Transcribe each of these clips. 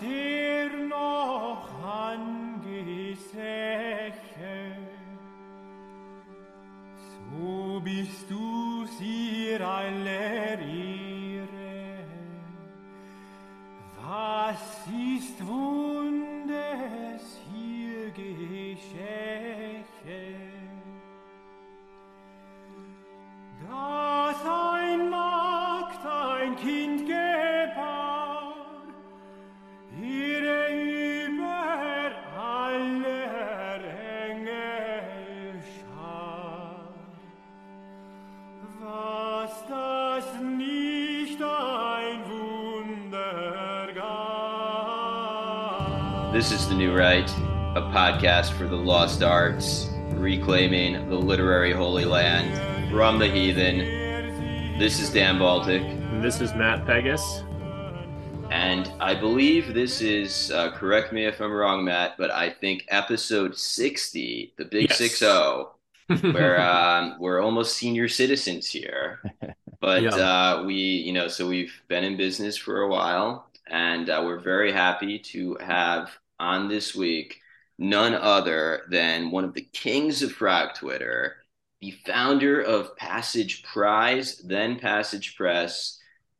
dir This is The New Right, a podcast for the lost arts, reclaiming the literary holy land from the heathen. This is Dan Baltic, And this is Matt Pegas. and I believe this is, uh, correct me if I'm wrong, Matt, but I think episode 60, the big Yes. 6 0, where um, we're almost senior citizens here. But Yeah. uh, we, you know, so we've been in business for a while, and uh, we're very happy to have on this week none other than one of the kings of frog Twitter, the founder of Passage Prize, then Passage Press,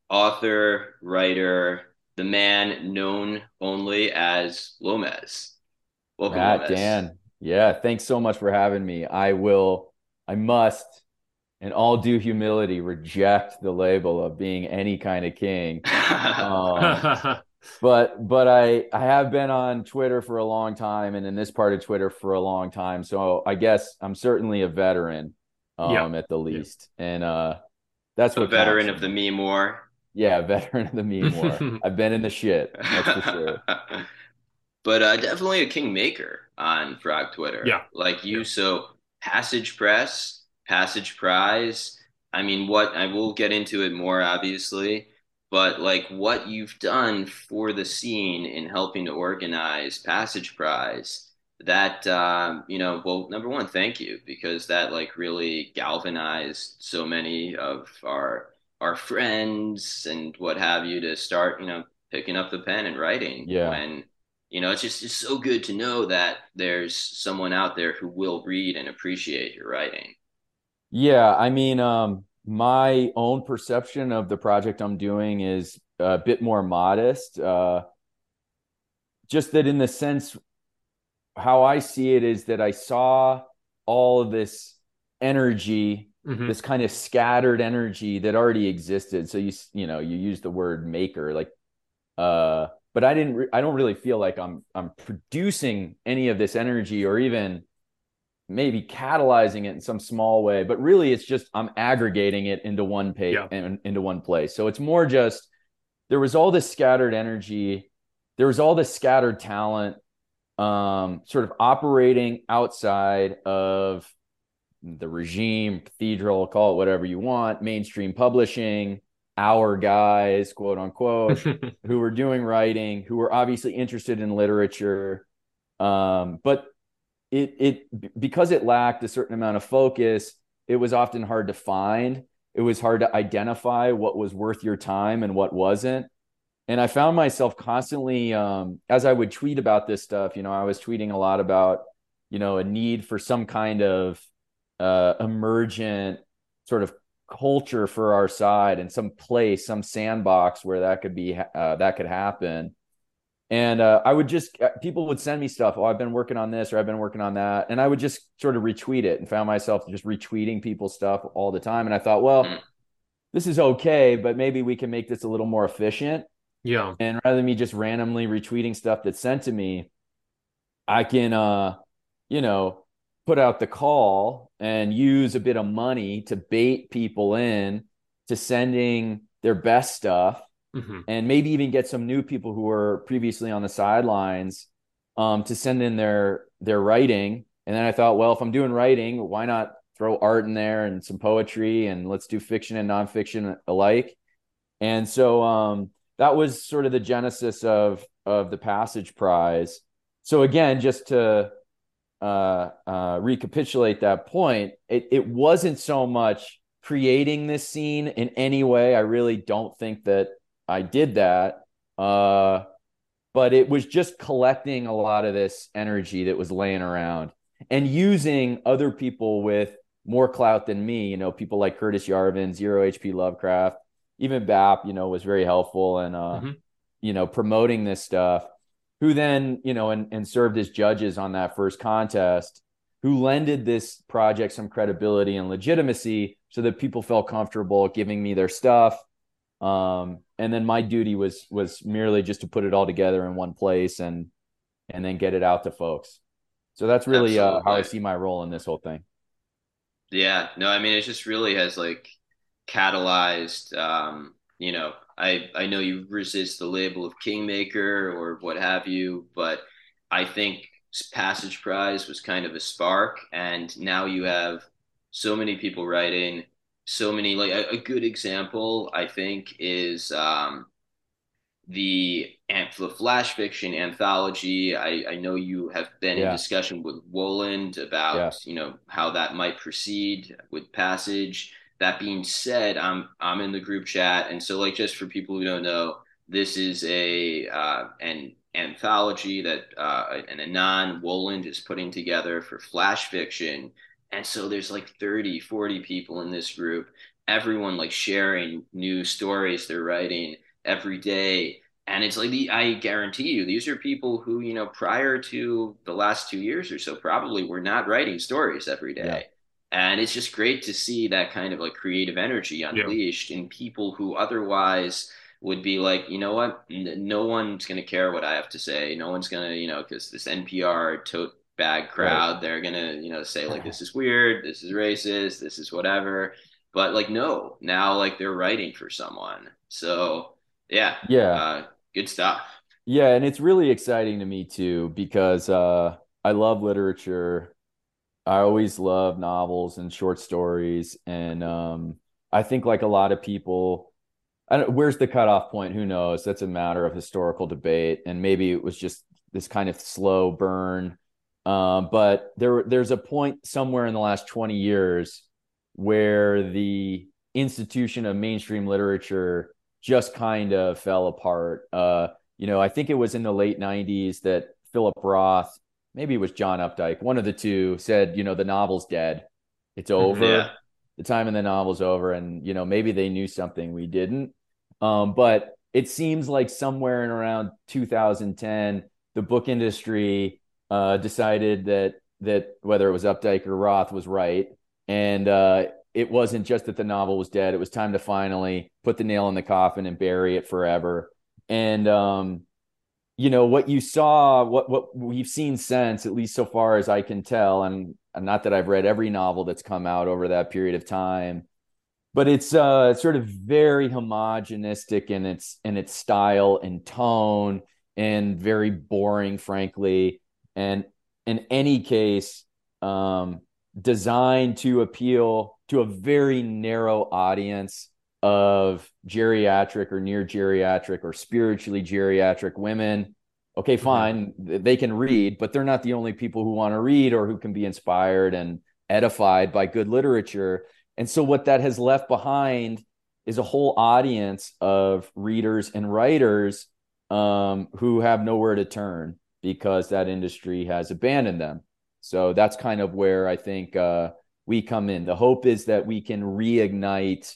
author, writer, the man known only as Lomez. Welcome, Matt, Lomez. Dan. Yeah, thanks so much for having me. I will, I must, in all due humility, reject the label of being any kind of king. Um, but but I I have been on Twitter for a long time and in this part of Twitter for a long time. So I guess I'm certainly a veteran, um, Yeah. at the least. And uh, that's a what veteran counts. of the meme war. yeah, veteran of the meme war. I've been in the shit. That's for sure. but uh, definitely a kingmaker on Frog Twitter. Yeah. Like you, Yeah. so Passage Press, Passage Prize. I mean, what I will get into it more, obviously, but like what you've done for the scene in helping to organize Passage Prize. That um, you know, well, number one, thank you because that like really galvanized so many of our our friends and what have you to start, you know, picking up the pen and writing. Yeah. When you know, it's just it's so good to know that there's someone out there who will read and appreciate your writing. Yeah, I mean, um, my own perception of the project I'm doing is a bit more modest. Uh, just that in the sense, how I see it is that I saw all of this energy, Mhm. this kind of scattered energy that already existed. So you, you know, you use the word maker, like, uh, but I didn't, re- I don't really feel like I'm, I'm producing any of this energy or even maybe catalyzing it in some small way, but really it's just I'm aggregating it into one page Yeah. and into one place. So it's more just there was all this scattered energy, there was all this scattered talent, um, sort of operating outside of the regime, cathedral, call it whatever you want, mainstream publishing, our guys, quote unquote who were doing writing, who were obviously interested in literature. Um, but it it because it lacked a certain amount of focus, it was often hard to find. It was hard to identify what was worth your time and what wasn't. And I found myself constantly, um, as I would tweet about this stuff, you know, I was tweeting a lot about, you know, a need for some kind of uh, emergent sort of culture for our side and some place, some sandbox where that could be uh, that could happen. And uh, I would just uh, people would send me stuff. Oh, I've been working on this or I've been working on that, and I would just sort of retweet it and found myself just retweeting people's stuff all the time. And I thought, well, Mm. this is okay, but maybe we can make this a little more efficient. yeah. And rather than me just randomly retweeting stuff that's sent to me, I can, uh, you know, put out the call and use a bit of money to bait people in to sending their best stuff Mhm. and maybe even get some new people who were previously on the sidelines um, to send in their their writing. And then I thought, well, if I'm doing writing, why not throw art in there and some poetry and let's do fiction and nonfiction alike. And so um, that was sort of the genesis of of the Passage Prize. So again, just to uh, uh, recapitulate that point, it, it wasn't so much creating this scene in any way. I really don't think that I did that. Uh, but it was just collecting a lot of this energy that was laying around and using other people with more clout than me, you know, people like Curtis Yarvin, Zero HP Lovecraft, even BAP, you know, was very helpful and, uh, mm-hmm. you know, promoting this stuff, who then, you know, and, and served as judges on that first contest, who lended this project some credibility and legitimacy so that people felt comfortable giving me their stuff. Um, and then my duty was was merely just to put it all together in one place and and then get it out to folks. So that's really uh, how I see my role in this whole thing. Yeah, no, I mean, it just really has like catalyzed. Um, you know, I I know you resist the label of kingmaker or what have you, but I think Passage Prize was kind of a spark, and now you have so many people writing, so many like a, a good example I think is um, the the flash fiction anthology. I, I know you have been yeah. in discussion with Woland about yeah. you know how that might proceed with passage. That being said, I'm I'm in the group chat, and so like just for people who don't know, this is a uh, an anthology that uh, an Anon Woland is putting together for flash fiction. And so there's like 30, 40 people in this group, everyone like sharing new stories they're writing every day and it's like the, I guarantee you, these are people who, you know, prior to the last two years or so, probably were not writing stories every day. Yeah. And it's just great to see that kind of like creative energy unleashed yeah. in people who otherwise would be like, you know what, no one's going to care what I have to say. No one's going to, you know, because this NPR tote bag crowd, right. they're to, you know, say like, this is weird, this is racist, this is whatever. But like, no, now like they're writing for someone. So, yeah. Yeah. Uh, good stuff. Yeah. And it's really exciting to me too, because uh, I love literature. I always love novels and short stories. And um, I think, like a lot of people, I don't, where's the cutoff point? Who knows? That's a matter of historical debate. And maybe it was just this kind of slow burn. Um, but there, there's a point somewhere in the last 20 years where the institution of mainstream literature just kind of fell apart. Uh, you know, I think it was in the late 90s that Philip Roth, maybe it was John Updike, one of the two said, you know, the novel's dead. It's mm-hmm. over. Yeah. The time in the novel's over. And, you know, maybe they knew something we didn't. Um, but it seems like somewhere in around 2010, the book industry uh, decided that that whether it was Updike or Roth was right. And uh, it wasn't just that the novel was dead. It was time to finally put the nail in the coffin and bury it forever. And um, you know what you saw, what what we've seen since, at least so far as I can tell, and, not that I've read every novel that's come out over that period of time, but it's uh sort of very homogenistic in its in its style and tone, and very boring, frankly. And in any case, um, designed to appeal to a very narrow audience of geriatric or near geriatric or spiritually geriatric women. Okay, fine, they can read, but they're not the only people who want to read or who can be inspired and edified by good literature. And so, what that has left behind is a whole audience of readers and writers um, who have nowhere to turn because that industry has abandoned them. So that's kind of where I think uh, we come in. The hope is that we can reignite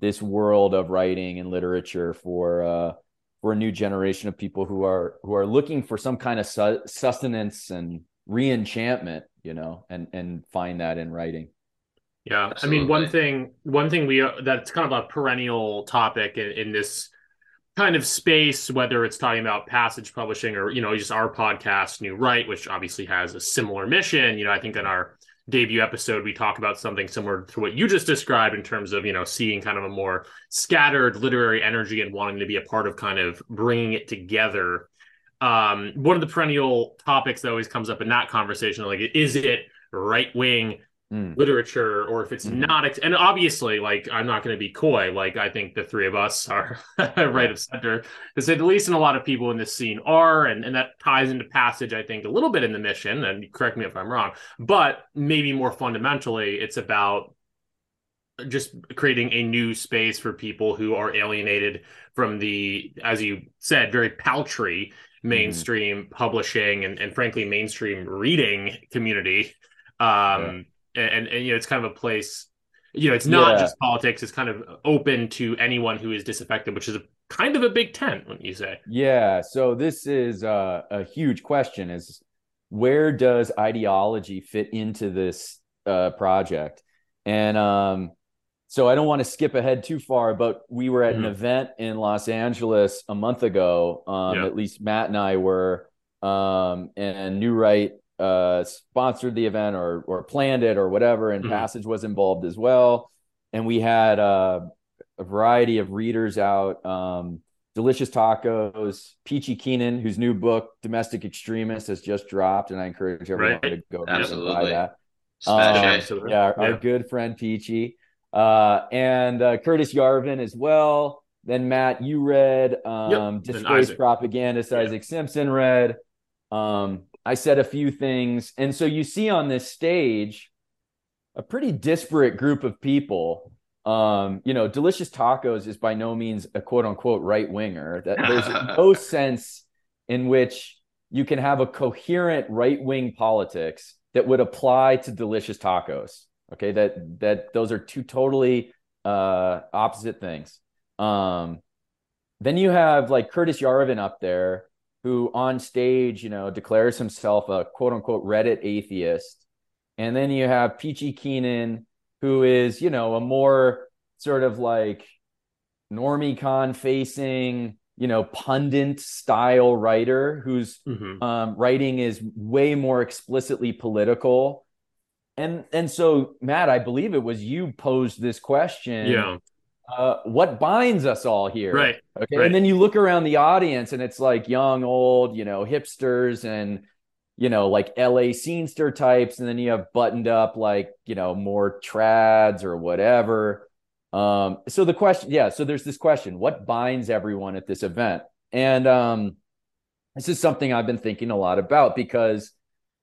this world of writing and literature for uh, for a new generation of people who are who are looking for some kind of su- sustenance and reenchantment, you know, and and find that in writing. Yeah, Absolutely. I mean, one thing one thing we uh, that's kind of a perennial topic in, in this kind of space, whether it's talking about passage publishing or you know just our podcast, New Right, which obviously has a similar mission. You know, I think in our debut episode we talk about something similar to what you just described in terms of you know seeing kind of a more scattered literary energy and wanting to be a part of kind of bringing it together um, one of the perennial topics that always comes up in that conversation like is it right wing mm. literature or if it's mm-hmm. not ex- and obviously like i'm not going to be coy like i think the three of us are right of center to say the least and a lot of people in this scene are and, and that ties into passage i think a little bit in the mission and correct me if i'm wrong but maybe more fundamentally it's about just creating a new space for people who are alienated from the as you said very paltry mainstream mm-hmm. publishing and, and frankly mainstream reading community um yeah. And, and you know it's kind of a place you know it's not yeah. just politics it's kind of open to anyone who is disaffected which is a kind of a big tent when you say yeah so this is uh, a huge question is where does ideology fit into this uh, project and um so I don't want to skip ahead too far, but we were at mm-hmm. an event in Los Angeles a month ago. Um, yeah. At least Matt and I were, um, and New Right uh, sponsored the event or or planned it or whatever, and mm-hmm. Passage was involved as well. And we had uh, a variety of readers out. Um, Delicious Tacos, Peachy Keenan, whose new book "Domestic Extremist" has just dropped, and I encourage everyone right. to go and buy that. Um, yeah, our, yeah, our good friend Peachy uh, and uh, Curtis Yarvin as well. Then Matt, you read um, yep. Disgrace Propagandist. Yeah. Isaac Simpson read. Um, I said a few things, and so you see on this stage a pretty disparate group of people. Um, you know, Delicious Tacos is by no means a quote unquote right winger. That there's no sense in which you can have a coherent right wing politics that would apply to Delicious Tacos. Okay, that that those are two totally uh, opposite things. Um, then you have like Curtis Yarvin up there, who on stage, you know, declares himself a quote unquote Reddit atheist. And then you have Peachy Keenan, who is, you know, a more sort of like normie con facing, you know, pundit style writer whose mm-hmm. um, writing is way more explicitly political and and so Matt, I believe it was you posed this question. Yeah. Uh, what binds us all here? Right. Okay. Right. And then you look around the audience and it's like young, old, you know, hipsters and you know, like LA scenester types, and then you have buttoned up like, you know, more trads or whatever. Um, so the question, yeah, so there's this question: what binds everyone at this event? And um, this is something I've been thinking a lot about because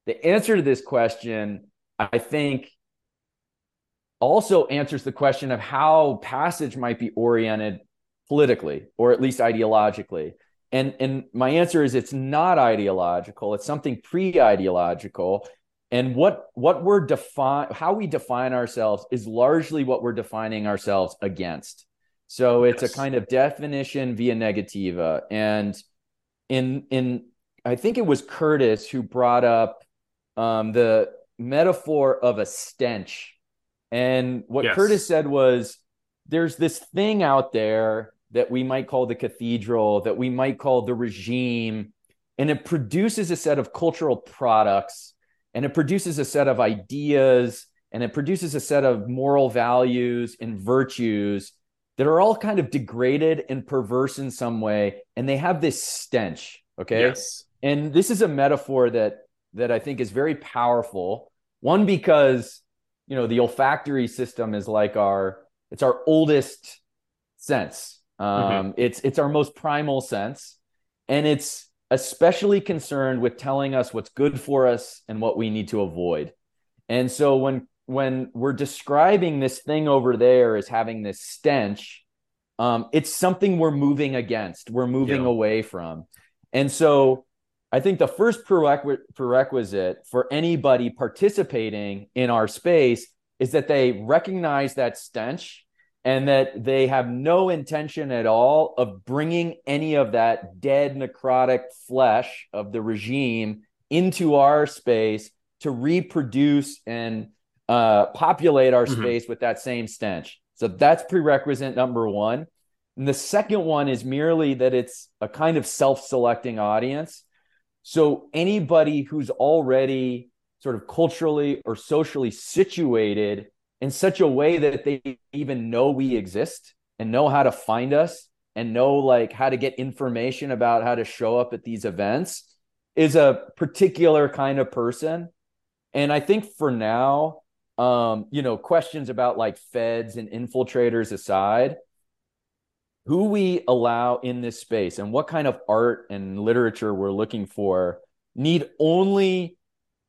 the answer to this question I think also answers the question of how passage might be oriented politically or at least ideologically. And, and my answer is it's not ideological, it's something pre-ideological. And what what we're define how we define ourselves is largely what we're defining ourselves against. So it's yes. a kind of definition via negativa. And in in I think it was Curtis who brought up um, the metaphor of a stench. And what yes. Curtis said was there's this thing out there that we might call the cathedral, that we might call the regime, and it produces a set of cultural products and it produces a set of ideas and it produces a set of moral values and virtues that are all kind of degraded and perverse in some way and they have this stench okay? Yes. And this is a metaphor that that i think is very powerful. One because you know the olfactory system is like our it's our oldest sense. Um, mm-hmm. It's it's our most primal sense, and it's especially concerned with telling us what's good for us and what we need to avoid. And so when when we're describing this thing over there as having this stench, um, it's something we're moving against, we're moving yeah. away from. And so I think the first prerequisite for anybody participating in our space is that they recognize that stench and that they have no intention at all of bringing any of that dead necrotic flesh of the regime into our space to reproduce and uh, populate our mm-hmm. space with that same stench. So that's prerequisite number one. And the second one is merely that it's a kind of self selecting audience so anybody who's already sort of culturally or socially situated in such a way that they even know we exist and know how to find us and know like how to get information about how to show up at these events is a particular kind of person. And i think for now um you know questions about like feds and infiltrators aside who we allow in this space and what kind of art and literature we're looking for need only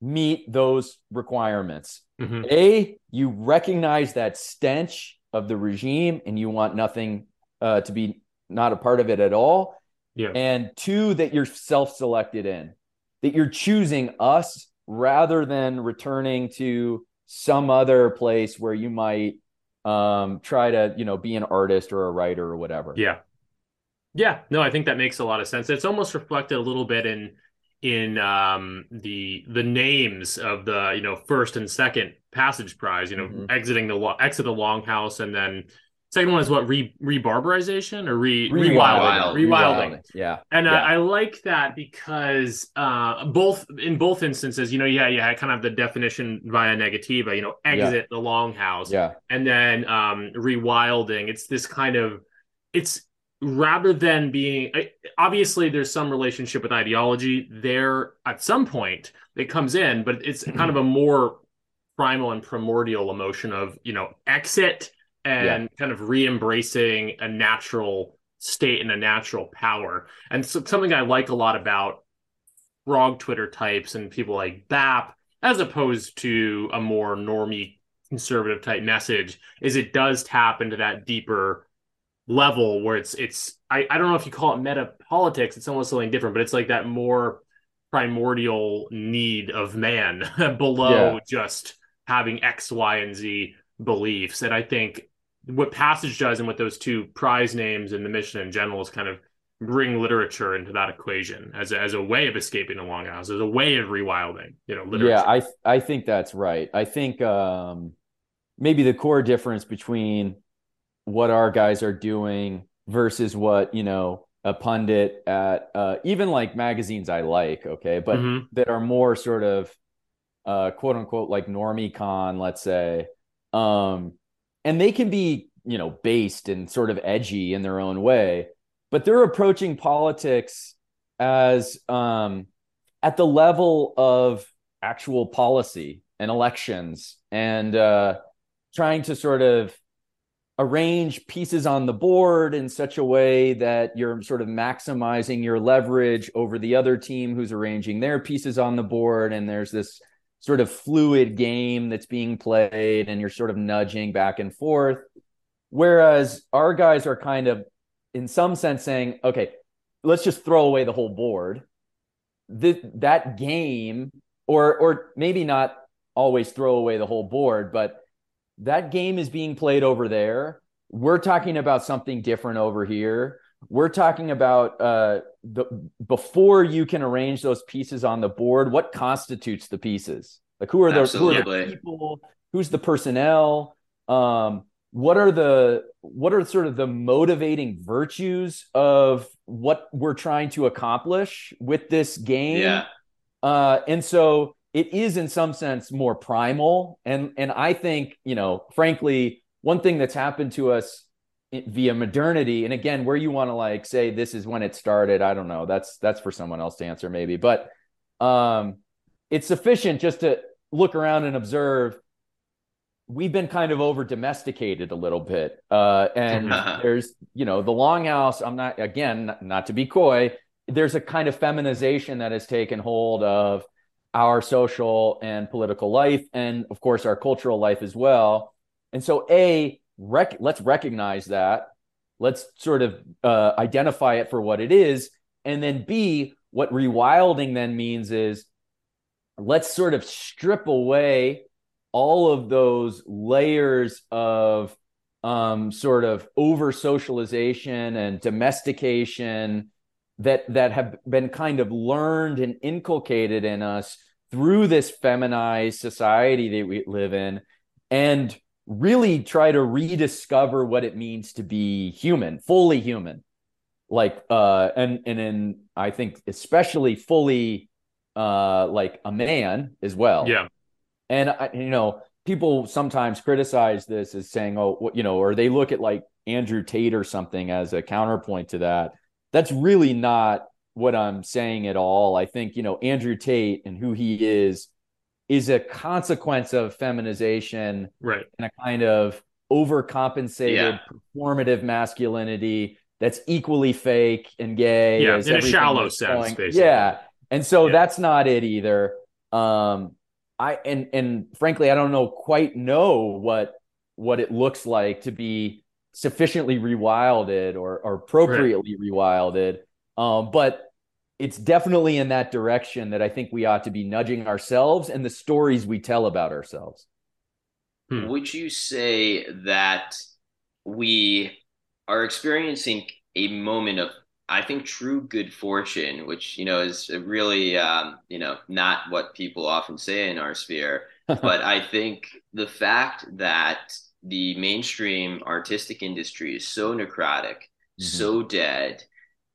meet those requirements. Mm-hmm. A, you recognize that stench of the regime and you want nothing uh, to be not a part of it at all. Yeah. And two, that you're self selected in, that you're choosing us rather than returning to some other place where you might um, try to, you know, be an artist or a writer or whatever. Yeah. Yeah. No, I think that makes a lot of sense. It's almost reflected a little bit in in um, the the names of the you know first and second passage prize. You know, mm-hmm. exiting the exit the longhouse, and then second one is what re rebarbarization or re rewilding. Rewilding. rewilding. Yeah, and uh, yeah. I like that because uh, both in both instances, you know, yeah, yeah, I kind of have the definition via negativa. You know, exit yeah. the longhouse. Yeah, and then um, rewilding. It's this kind of it's rather than being obviously there's some relationship with ideology there at some point it comes in but it's kind of a more primal and primordial emotion of you know exit and yeah. kind of re-embracing a natural state and a natural power and so something i like a lot about frog twitter types and people like bap as opposed to a more normie conservative type message is it does tap into that deeper level where it's it's I, I don't know if you call it meta politics it's almost something different but it's like that more primordial need of man below yeah. just having x y and z beliefs and i think what passage does and what those two prize names and the mission in general is kind of bring literature into that equation as a, as a way of escaping the longhouse as a way of rewilding you know literature. yeah i i think that's right i think um maybe the core difference between what our guys are doing versus what you know a pundit at uh, even like magazines I like, okay, but mm-hmm. that are more sort of uh, quote unquote like normie con, let's say, um, and they can be you know based and sort of edgy in their own way, but they're approaching politics as um, at the level of actual policy and elections and uh, trying to sort of arrange pieces on the board in such a way that you're sort of maximizing your leverage over the other team who's arranging their pieces on the board. And there's this sort of fluid game that's being played and you're sort of nudging back and forth whereas our guys are kind of in some sense saying okay let's just throw away the whole board Th- that game or or maybe not always throw away the whole board but that game is being played over there. We're talking about something different over here. We're talking about uh, the before you can arrange those pieces on the board. What constitutes the pieces? Like who are the, who are the people? Who's the personnel? Um, what are the what are sort of the motivating virtues of what we're trying to accomplish with this game? Yeah. Uh, and so it is in some sense more primal and and i think you know frankly one thing that's happened to us via modernity and again where you want to like say this is when it started i don't know that's that's for someone else to answer maybe but um it's sufficient just to look around and observe we've been kind of over domesticated a little bit uh and there's you know the longhouse i'm not again not to be coy there's a kind of feminization that has taken hold of our social and political life, and of course, our cultural life as well. And so, A, rec- let's recognize that. Let's sort of uh, identify it for what it is. And then, B, what rewilding then means is let's sort of strip away all of those layers of um, sort of over socialization and domestication that that have been kind of learned and inculcated in us through this feminized society that we live in and really try to rediscover what it means to be human fully human. Like uh and and in i think especially fully uh like a man as well. Yeah. And I, you know people sometimes criticize this as saying oh you know or they look at like andrew tate or something as a counterpoint to that. That's really not what I'm saying at all. I think, you know, Andrew Tate and who he is is a consequence of feminization right. and a kind of overcompensated yeah. performative masculinity that's equally fake and gay. Yeah, in a shallow sense, basically. Yeah. And so yeah. that's not it either. Um, I and and frankly, I don't know quite know what what it looks like to be sufficiently rewilded or, or appropriately right. rewilded. Um, but it's definitely in that direction that I think we ought to be nudging ourselves and the stories we tell about ourselves. Hmm. Would you say that we are experiencing a moment of, I think, true good fortune, which, you know, is really, um, you know, not what people often say in our sphere. but I think the fact that the mainstream artistic industry is so necrotic, mm-hmm. so dead,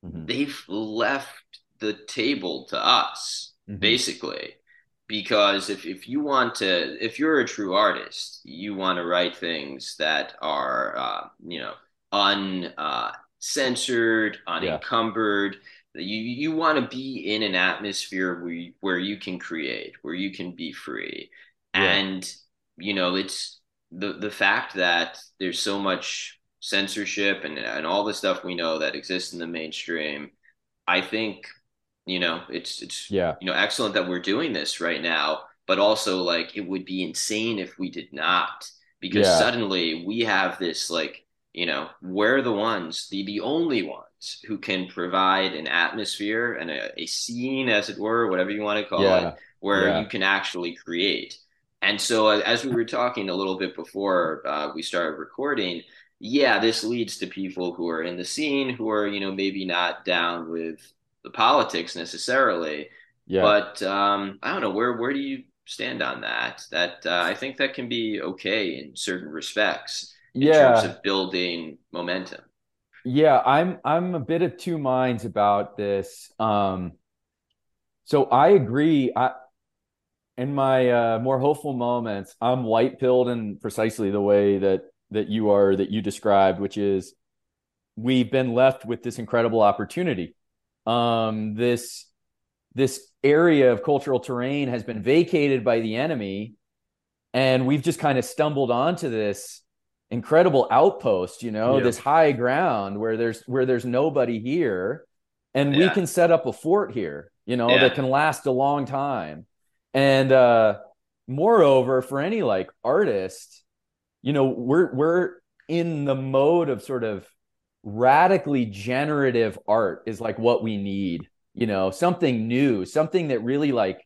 mm-hmm. they've left the table to us, mm-hmm. basically because if, if you want to if you're a true artist you want to write things that are uh, you know uncensored uh, unencumbered yeah. you you want to be in an atmosphere where you, where you can create where you can be free yeah. and you know it's the the fact that there's so much censorship and and all the stuff we know that exists in the mainstream i think you know it's it's yeah you know excellent that we're doing this right now but also like it would be insane if we did not because yeah. suddenly we have this like you know we're the ones the the only ones who can provide an atmosphere and a, a scene as it were whatever you want to call yeah. it where yeah. you can actually create and so uh, as we were talking a little bit before uh, we started recording yeah this leads to people who are in the scene who are you know maybe not down with the politics necessarily. Yeah. But um, I don't know where where do you stand on that? That uh, I think that can be okay in certain respects in yeah. terms of building momentum. Yeah, I'm I'm a bit of two minds about this. Um, so I agree. I in my uh, more hopeful moments, I'm white pilled in precisely the way that that you are that you described, which is we've been left with this incredible opportunity um, this this area of cultural terrain has been vacated by the enemy and we've just kind of stumbled onto this incredible outpost you know this high ground where there's where there's nobody here and yeah. we can set up a fort here you know yeah. that can last a long time and uh moreover for any like artist you know we're we're in the mode of sort of radically generative art is like what we need you know something new something that really like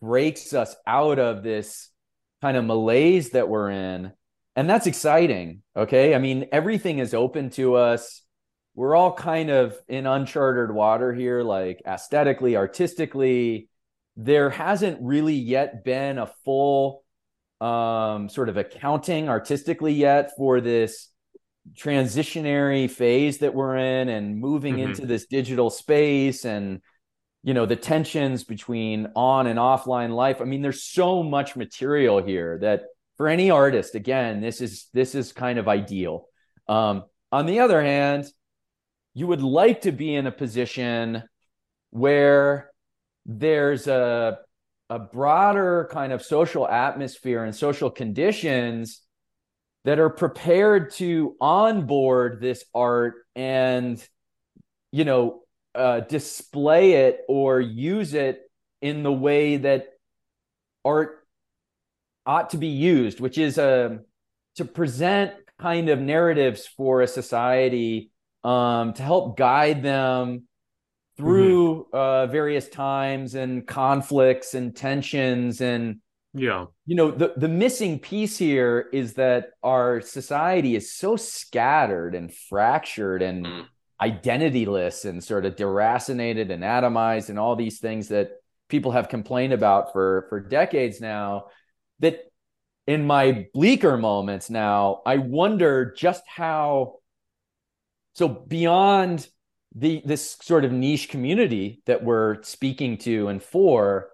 breaks us out of this kind of malaise that we're in. And that's exciting okay? I mean everything is open to us. We're all kind of in uncharted water here like aesthetically artistically. There hasn't really yet been a full um, sort of accounting artistically yet for this transitionary phase that we're in and moving mm-hmm. into this digital space and you know the tensions between on and offline life i mean there's so much material here that for any artist again this is this is kind of ideal um, on the other hand you would like to be in a position where there's a a broader kind of social atmosphere and social conditions that are prepared to onboard this art and you know uh, display it or use it in the way that art ought to be used which is uh, to present kind of narratives for a society um, to help guide them through mm-hmm. uh, various times and conflicts and tensions and yeah. You know, the, the missing piece here is that our society is so scattered and fractured and mm. identityless and sort of deracinated and atomized and all these things that people have complained about for for decades now that in my bleaker moments now i wonder just how so beyond the this sort of niche community that we're speaking to and for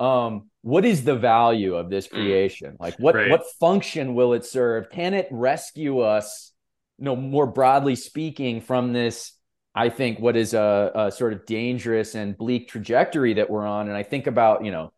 um what is the value of this mm. creation like what right. what function will it serve can it rescue us you know more broadly speaking from this i think what is a, a sort of dangerous and bleak trajectory that we're on and i think about you know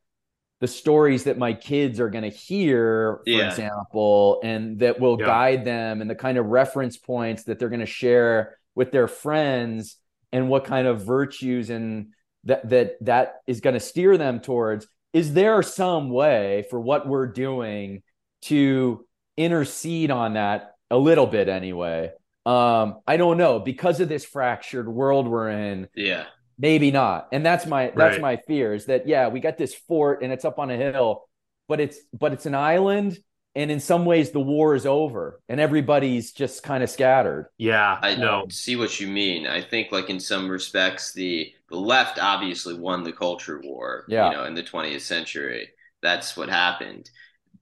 the stories that my kids are going to hear for yeah. example and that will yeah. guide them and the kind of reference points that they're going to share with their friends and what kind of virtues and that that that is going to steer them towards is there some way for what we're doing to intercede on that a little bit anyway Um, I don't know because of this fractured world we're in. Yeah. Maybe not. And that's my that's right. my fear is that yeah, we got this fort and it's up on a hill, but it's but it's an island and in some ways the war is over and everybody's just kind of scattered. Yeah, I know. see what you mean. I think like in some respects the the left obviously won the culture war, yeah. you know, in the 20th century. That's what happened.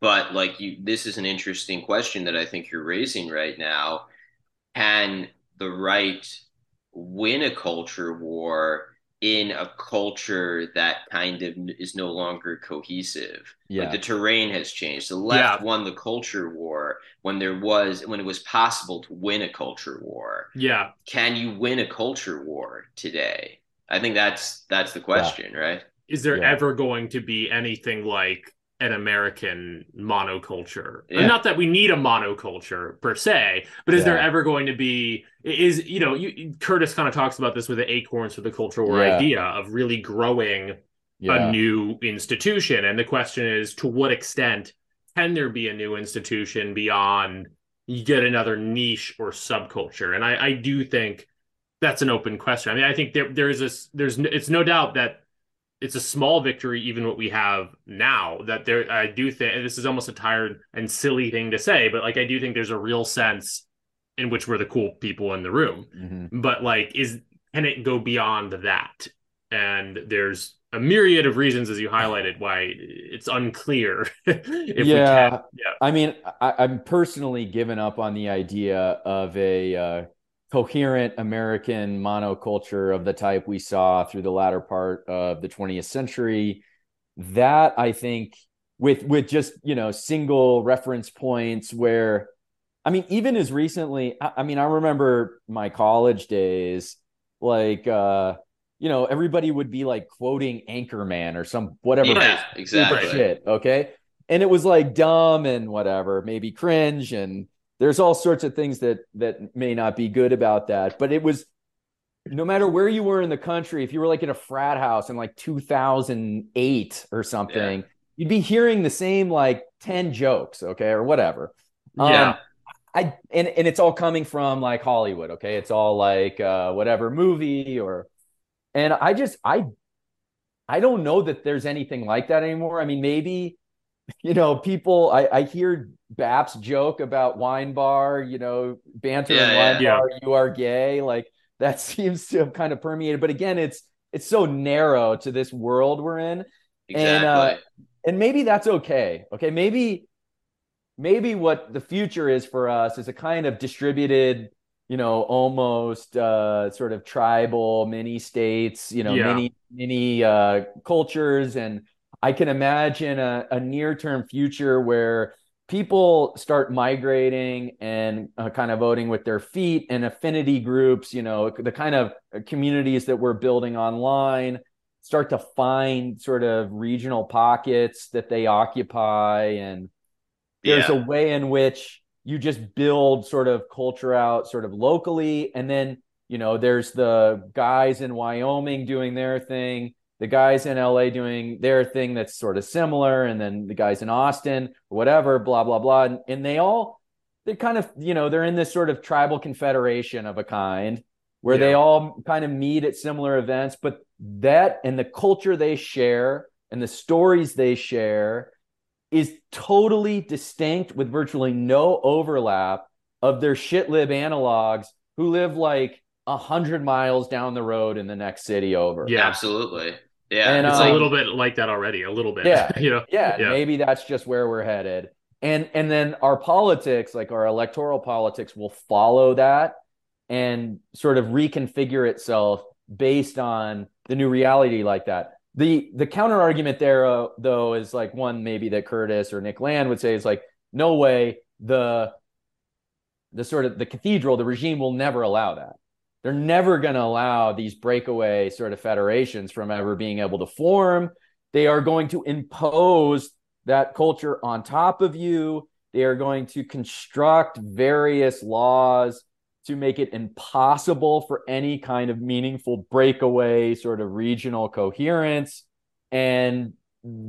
But like you this is an interesting question that I think you're raising right now. Can the right win a culture war in a culture that kind of is no longer cohesive. Yeah. Like the terrain has changed. The left yeah. won the culture war when there was when it was possible to win a culture war. Yeah. Can you win a culture war today? I think that's that's the question, yeah. right? Is there yeah. ever going to be anything like an American monoculture. Yeah. Not that we need a monoculture per se, but is yeah. there ever going to be is you know, you, Curtis kind of talks about this with the acorns for the cultural war yeah. idea of really growing a new institution and the question is to what extent can there be a new institution beyond you get another niche or subculture? And I, I do think that's an open question. I mean, I think there there is this there's it's no doubt that it's a small victory, even what we have now. That there, I do think this is almost a tired and silly thing to say, but like I do think there's a real sense in which we're the cool people in the room. Mm-hmm. But like, is can it go beyond that? And there's a myriad of reasons, as you highlighted, why it's unclear. yeah, yeah. I mean, I, am personally given up on the idea of a uh, coherent American monoculture of the type we saw through the latter part of the 20th century. That I think with with just you know single reference points where I mean even as recently I, I mean I remember my college days like uh you know everybody would be like quoting Anchorman or some whatever yeah, exactly shit okay and it was like dumb and whatever maybe cringe and there's all sorts of things that that may not be good about that but it was no matter where you were in the country if you were like in a frat house in like 2008 or something yeah. you'd be hearing the same like 10 jokes okay or whatever. Yeah. Um, i and, and it's all coming from like hollywood okay? It's all like uh whatever movie or and i just i i don't know that there's anything like that anymore. I mean maybe you know, people I, I hear Baps joke about wine bar, you know, banter yeah, in wine yeah. bar, you are gay. Like that seems to have kind of permeated. But again, it's it's so narrow to this world we're in. Exactly. And uh, and maybe that's okay. Okay. Maybe maybe what the future is for us is a kind of distributed you know almost uh sort of tribal mini states you know yeah. mini mini uh cultures and I can imagine a, a near term future where people start migrating and uh, kind of voting with their feet and affinity groups, you know, the kind of communities that we're building online start to find sort of regional pockets that they occupy. And there's yeah. a way in which you just build sort of culture out sort of locally. And then, you know, there's the guys in Wyoming doing their thing the guys in LA doing their thing that's sort of similar, and then the guys in Austin, whatever, blah, blah, blah. And, and they all, they kind of, you know, they're in this sort of tribal confederation of a kind where yeah. they all kind of meet at similar events, but that and the culture they share and the stories they share is totally distinct with virtually no overlap of their shitlib analogs who live like a hundred miles down the road in the next city over. Yeah, absolutely. Yeah, and, it's um, a little bit like that already. A little bit. Yeah, you know. Yeah, yeah, maybe that's just where we're headed. And and then our politics, like our electoral politics, will follow that and sort of reconfigure itself based on the new reality like that. The the counter argument there uh, though is like one maybe that Curtis or Nick Land would say is like no way the the sort of the cathedral the regime will never allow that they're never going to allow these breakaway sort of federations from ever being able to form. They are going to impose that culture on top of you. They are going to construct various laws to make it impossible for any kind of meaningful breakaway sort of regional coherence. And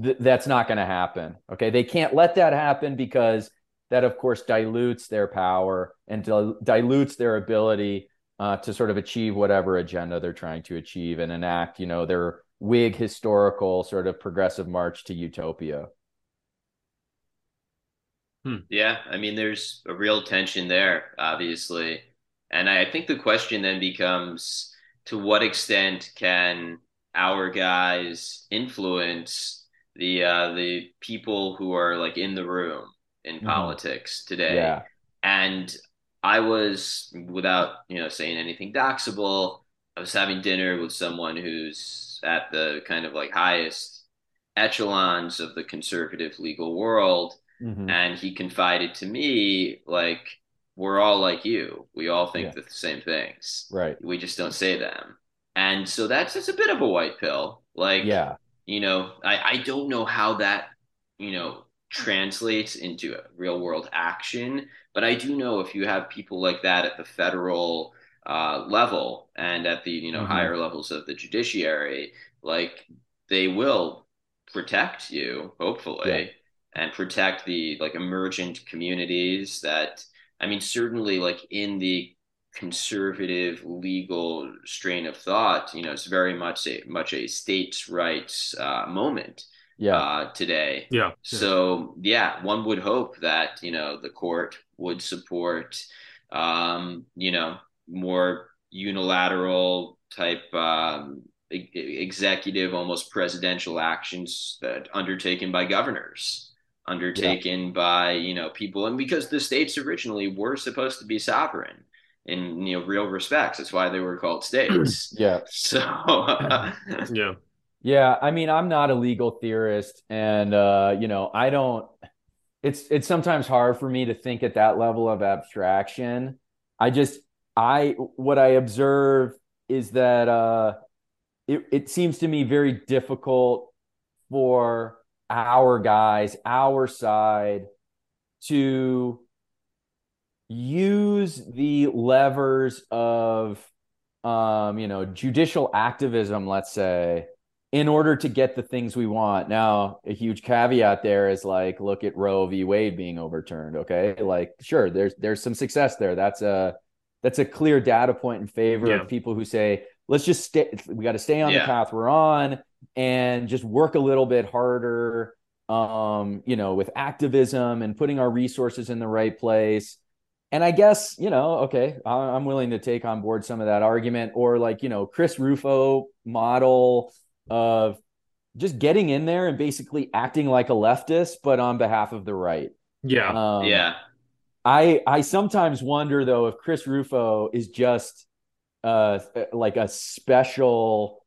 th- that's not going to happen. Okay. They can't let that happen because that of course dilutes their power and dil- dilutes their ability uh, to sort of achieve whatever agenda they're trying to achieve and enact, you know, their Whig historical sort of progressive march to utopia. Hmm. Yeah, I mean, there's a real tension there, obviously. And I think the question then becomes to what extent can our guys influence the uh, the people who are like in the room in mm-hmm. politics today? Yeah. And I was, without you know saying anything doxable, I was having dinner with someone who's at the kind of like highest echelons of the conservative legal world, mm-hmm. and he confided to me like we're all like you. We all think yeah. the same things. Right. We just don't say them. And so that's just a bit of a white pill. Like, yeah, you know, I, I don't know how that, you know, translates into real world action. But I do know if you have people like that at the federal uh, level and at the, you know, mm-hmm. higher levels of the judiciary, like they will protect you, hopefully, yeah. and protect the like emergent communities that I mean, certainly like in the conservative legal strain of thought, you know, it's very much a much a states' rights uh, moment. Yeah. Uh, today. Yeah. So yeah, one would hope that you know the court would support, um, you know, more unilateral type um, executive, almost presidential actions that undertaken by governors undertaken yeah. by you know people and because the states originally were supposed to be sovereign in you know real respects that's why they were called states yeah so yeah yeah i mean i'm not a legal theorist and uh you know i don't it's it's sometimes hard for me to think at that level of abstraction. I just i what i observe is that uh it, it seems to me very difficult for our guys, our side to use the levers of um, you know, judicial activism, let's say, in order to get the things we want. Now, a huge caveat there is like, look at Roe v. Wade being overturned. Okay, like, sure, there's there's some success there. That's a that's a clear data point in favor yeah. of people who say, let's just stay. We got to stay on yeah. the path we're on and just work a little bit harder um you know with activism and putting our resources in the right place and i guess you know okay i'm willing to take on board some of that argument or like you know chris rufo model of just getting in there and basically acting like a leftist but on behalf of the right. Yeah. Um, yeah. I i sometimes wonder though if chris rufo is just uh like a special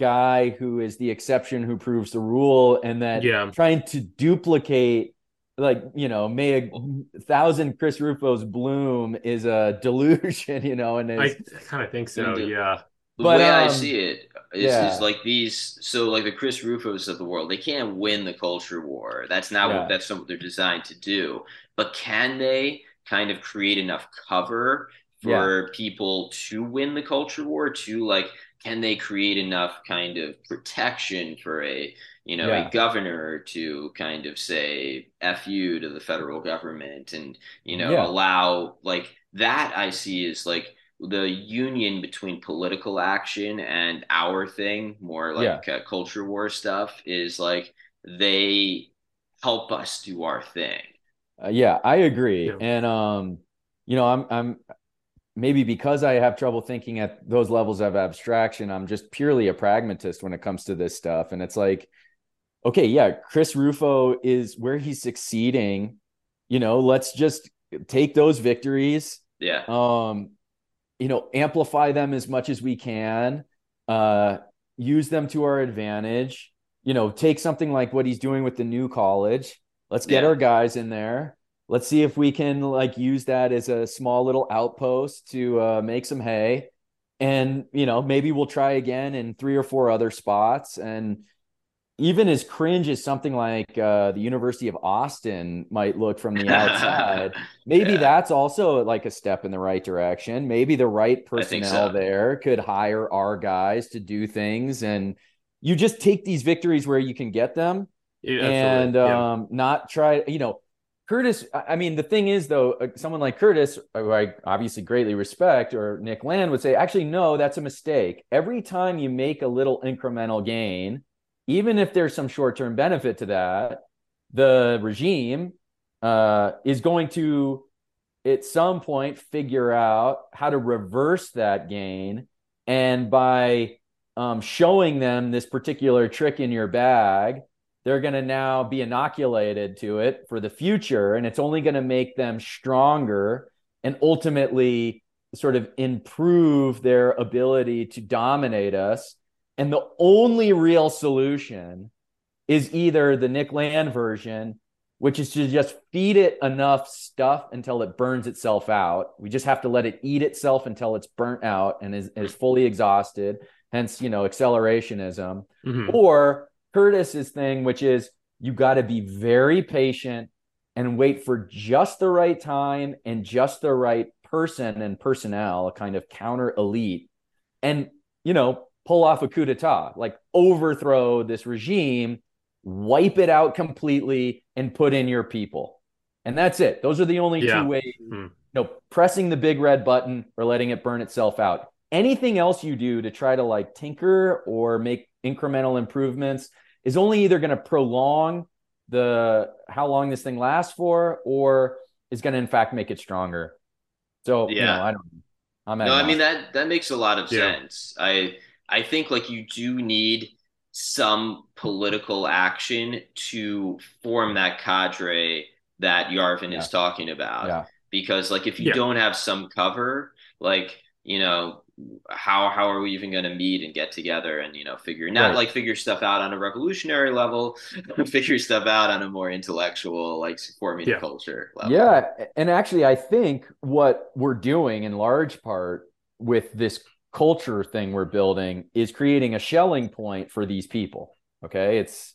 guy who is the exception who proves the rule and that yeah. trying to duplicate like you know may a thousand chris rufos bloom is a delusion you know and i kind of think so yeah the but, way um, i see it is, yeah. is, like these so like the chris rufos of the world they can't win the culture war that's not yeah. what that's not what they're designed to do but can they kind of create enough cover for yeah. people to win the culture war to like can they create enough kind of protection for a you know a governor to kind of say f you to the federal government and you know allow like that i see is like the union between political action and our thing more like yeah. uh, culture war stuff is like they help us do our thing uh, yeah i agree and um you know i'm i'm maybe because I have trouble thinking at those levels of abstraction, I'm just purely a pragmatist when it comes to this stuff. And it's like, okay, yeah, Chris Rufo is where he's succeeding. You know, let's just take those victories. Yeah. Um, you know, amplify them as much as we can. Uh, use them to our advantage. You know, take something like what he's doing with the new college. Let's get yeah. our guys in there let's see if we can like use that as a small little outpost to uh, make some hay and you know maybe we'll try again in three or four other spots and even as cringe as something like uh, the university of austin might look from the outside maybe yeah. that's also like a step in the right direction maybe the right personnel so. there could hire our guys to do things and you just take these victories where you can get them yeah, and um, not try you know Curtis, I mean, the thing is, though, uh, someone like Curtis, who I obviously greatly respect, or Nick Land would say, actually, no, that's a mistake. Every time you make a little incremental gain, even if there's some short term benefit to that, the regime uh, is going to, at some point, figure out how to reverse that gain. And by um, showing them this particular trick in your bag, they're going to now be inoculated to it for the future and it's only going to make them stronger and ultimately sort of improve their ability to dominate us and the only real solution is either the Nick Land version which is to just feed it enough stuff until it burns itself out. We just have to let it eat itself until it's burnt out and is, is fully exhausted. Hence, you know, accelerationism. Mm-hmm. Or Curtis's thing, which is you got to be very patient and wait for just the right time and just the right person and personnel, a kind of counter elite, and you know, pull off a coup d'etat, like overthrow this regime, wipe it out completely, and put in your people. And that's it. Those are the only yeah. two ways. Hmm. You know, pressing the big red button or letting it burn itself out. Anything else you do to try to like tinker or make incremental improvements is only either going to prolong the how long this thing lasts for or is going to in fact make it stronger. So yeah, you know, I don't. I'm no, I mean that that makes a lot of yeah. sense. I I think like you do need some political action to form that cadre that Yarvin yeah. is talking about. Yeah. Because like if you yeah. don't have some cover, like you know how how are we even going to meet and get together and you know figure not right. like figure stuff out on a revolutionary level figure stuff out on a more intellectual like forming yeah. culture level. yeah and actually i think what we're doing in large part with this culture thing we're building is creating a Schelling point for these people okay it's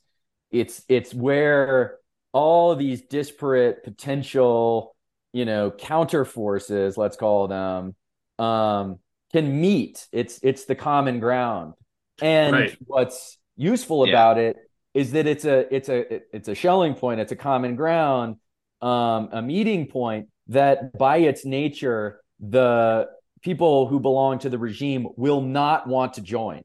it's it's where all these disparate potential you know counter forces let's call them um can meet. It's it's the common ground. And right. what's useful yeah. about it is that it's a it's a it's a Schelling point. It's a common ground, um, a meeting point that by its nature the people who belong to the regime will not want to join.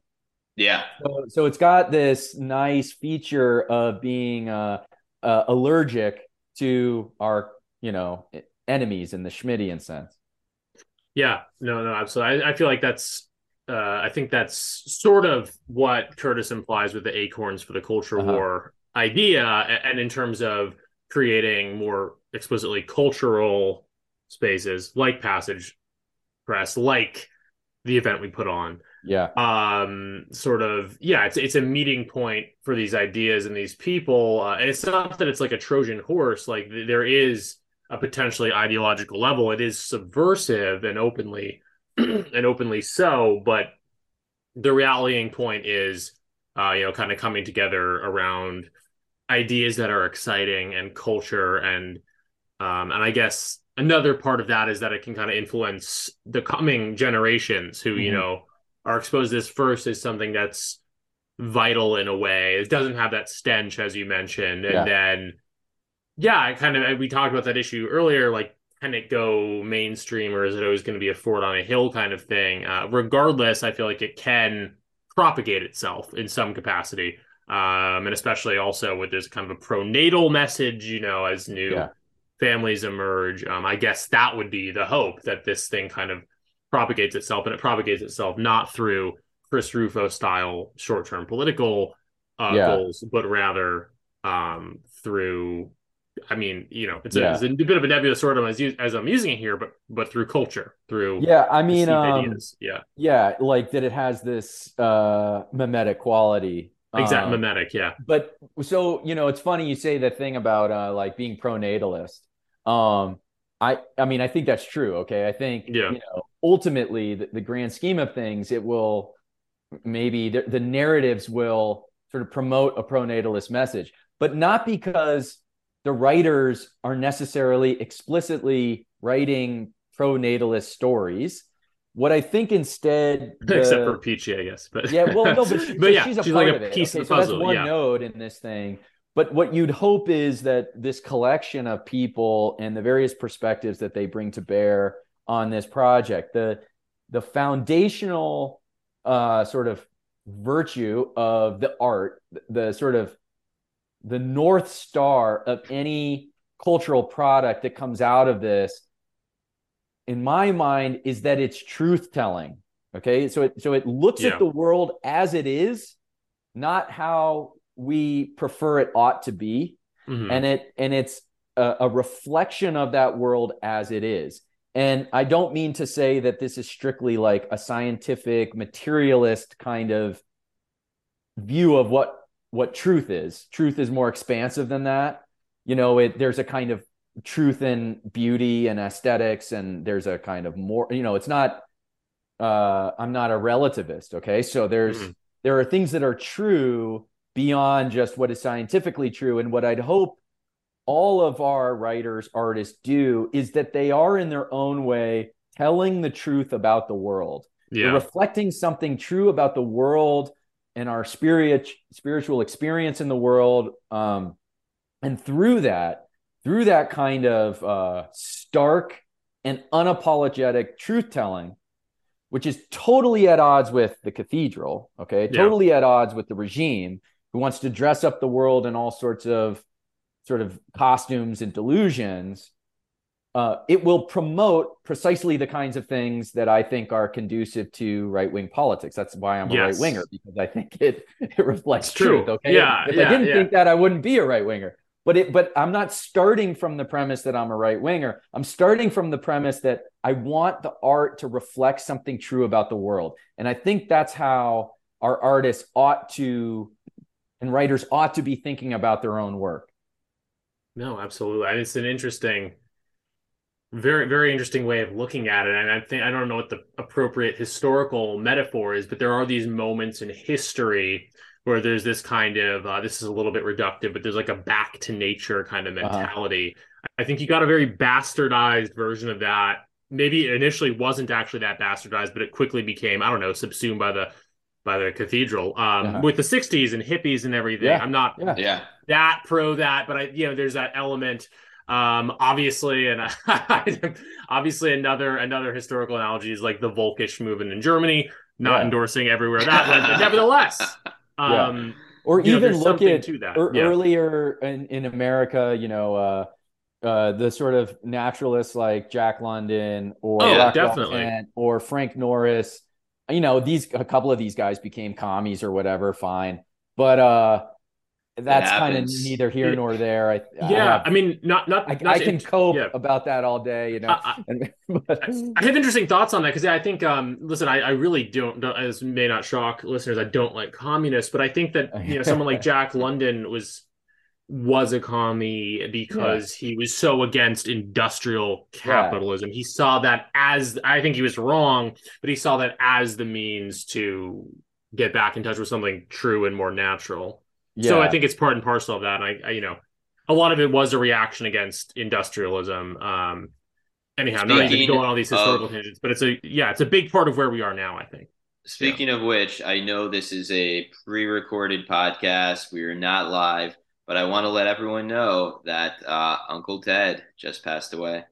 Yeah. So, so it's got this nice feature of being uh, uh, allergic to our, you know, enemies in the Schmittian sense. Yeah, no, no, absolutely. I, I feel like that's uh, I think that's sort of what Curtis implies with the acorns for the culture uh-huh. war idea, and in terms of creating more explicitly cultural spaces like Passage Press, like the event we put on. Yeah. Um. Sort of. Yeah. It's it's a meeting point for these ideas and these people. Uh, and it's not that it's like a Trojan horse. Like there is a potentially ideological level. It is subversive and openly and openly so, but the rallying point is uh, you know, kind of coming together around ideas that are exciting and culture and um, and I guess another part of that is that it can kind of influence the coming generations who, mm-hmm. you know, are exposed to this first as something that's vital in a way. It doesn't have that stench as you mentioned, and yeah. then yeah, I kind of we talked about that issue earlier. Like, can it go mainstream, or is it always going to be a fort on a hill kind of thing? Uh, regardless, I feel like it can propagate itself in some capacity, um, and especially also with this kind of a pronatal message. You know, as new yeah. Families emerge, um, I guess that would be the hope that this thing kind of propagates itself, and it propagates itself not through Chris Rufo style short term political uh, yeah. goals, but rather um, through I mean, you know, it's, yeah. a, it's, a, bit of a nebulous sort of as, as I'm using it here, but but through culture, through yeah, I mean, um, yeah, yeah, like that it has this uh mimetic quality. Exact um, mimetic, yeah. But so you know, it's funny you say the thing about uh like being pronatalist. Um, I I mean, I think that's true. Okay, I think yeah. you know, ultimately, the, the grand scheme of things, it will maybe the, the narratives will sort of promote a pronatalist message, but not because the writers are necessarily explicitly writing pro-natalist stories. What I think instead, the, except for Peachy, I guess, but yeah, well, no, but, she, but yeah, she's a she's part like a of it. Piece okay, of the so puzzle. that's one yeah. node in this thing. But what you'd hope is that this collection of people and the various perspectives that they bring to bear on this project, the the foundational uh, sort of virtue of the art, the sort of the north star of any cultural product that comes out of this, in my mind, is that it's truth telling. Okay, so it so it looks yeah. at the world as it is, not how we prefer it ought to be, mm-hmm. and it and it's a, a reflection of that world as it is. And I don't mean to say that this is strictly like a scientific materialist kind of view of what what truth is. Truth is more expansive than that. You know, it there's a kind of truth in beauty and aesthetics and there's a kind of more, you know, it's not uh I'm not a relativist, okay? So there's mm-hmm. there are things that are true beyond just what is scientifically true and what I'd hope all of our writers, artists do is that they are in their own way telling the truth about the world. Yeah. They're reflecting something true about the world and our spirit spiritual experience in the world. Um, and through that, through that kind of uh, stark and unapologetic truth telling, which is totally at odds with the cathedral, okay, yeah. totally at odds with the regime who wants to dress up the world in all sorts of sort of costumes and delusions, uh, it will promote precisely the kinds of things that I think are conducive to right wing politics. That's why I'm a yes. right winger because I think it it reflects truth. Okay, yeah. If yeah, I didn't yeah. think that, I wouldn't be a right winger. But it, but I'm not starting from the premise that I'm a right winger. I'm starting from the premise that I want the art to reflect something true about the world, and I think that's how our artists ought to and writers ought to be thinking about their own work. No, absolutely. And it's an interesting, very, very interesting way of looking at it. And I think I don't know what the appropriate historical metaphor is, but there are these moments in history where there's this kind of uh, this is a little bit reductive, but there's like a back to nature kind of uh-huh. mentality. Uh-huh. I think you got a very bastardized version of that. Maybe it initially wasn't actually that bastardized, but it quickly became, I don't know, subsumed by the by the cathedral um, uh-huh. with the 60s and hippies and everything. Yeah. I'm not yeah. yeah. that pro that, but I, you know, there's that element. Um, obviously, and obviously another another historical analogy is like the Volkish movement in Germany, not yeah. endorsing everywhere that went, but nevertheless. Um, yeah. Or even know, look at er, earlier in, in America, you know, uh, uh, the sort of naturalists like Jack London or oh, definitely. or Frank Norris you know, these a couple of these guys became commies or whatever, fine. But uh that's kind of neither here nor there. I, yeah, I, have, I mean, not not. I, not I can cope yeah. about that all day, you know. I, I have interesting thoughts on that because I think, um, listen, I, I really don't, don't. This may not shock listeners. I don't like communists, but I think that you know someone like Jack London was was a commie because yeah. he was so against industrial capitalism. Yeah. He saw that as I think he was wrong, but he saw that as the means to get back in touch with something true and more natural. Yeah. So I think it's part and parcel of that. And I, I, you know, a lot of it was a reaction against industrialism. Um, anyhow, Speaking not even going on all these historical of, tangents, but it's a yeah, it's a big part of where we are now. I think. Speaking yeah. of which, I know this is a pre-recorded podcast. We are not live but I want to let everyone know that uh, Uncle Ted just passed away.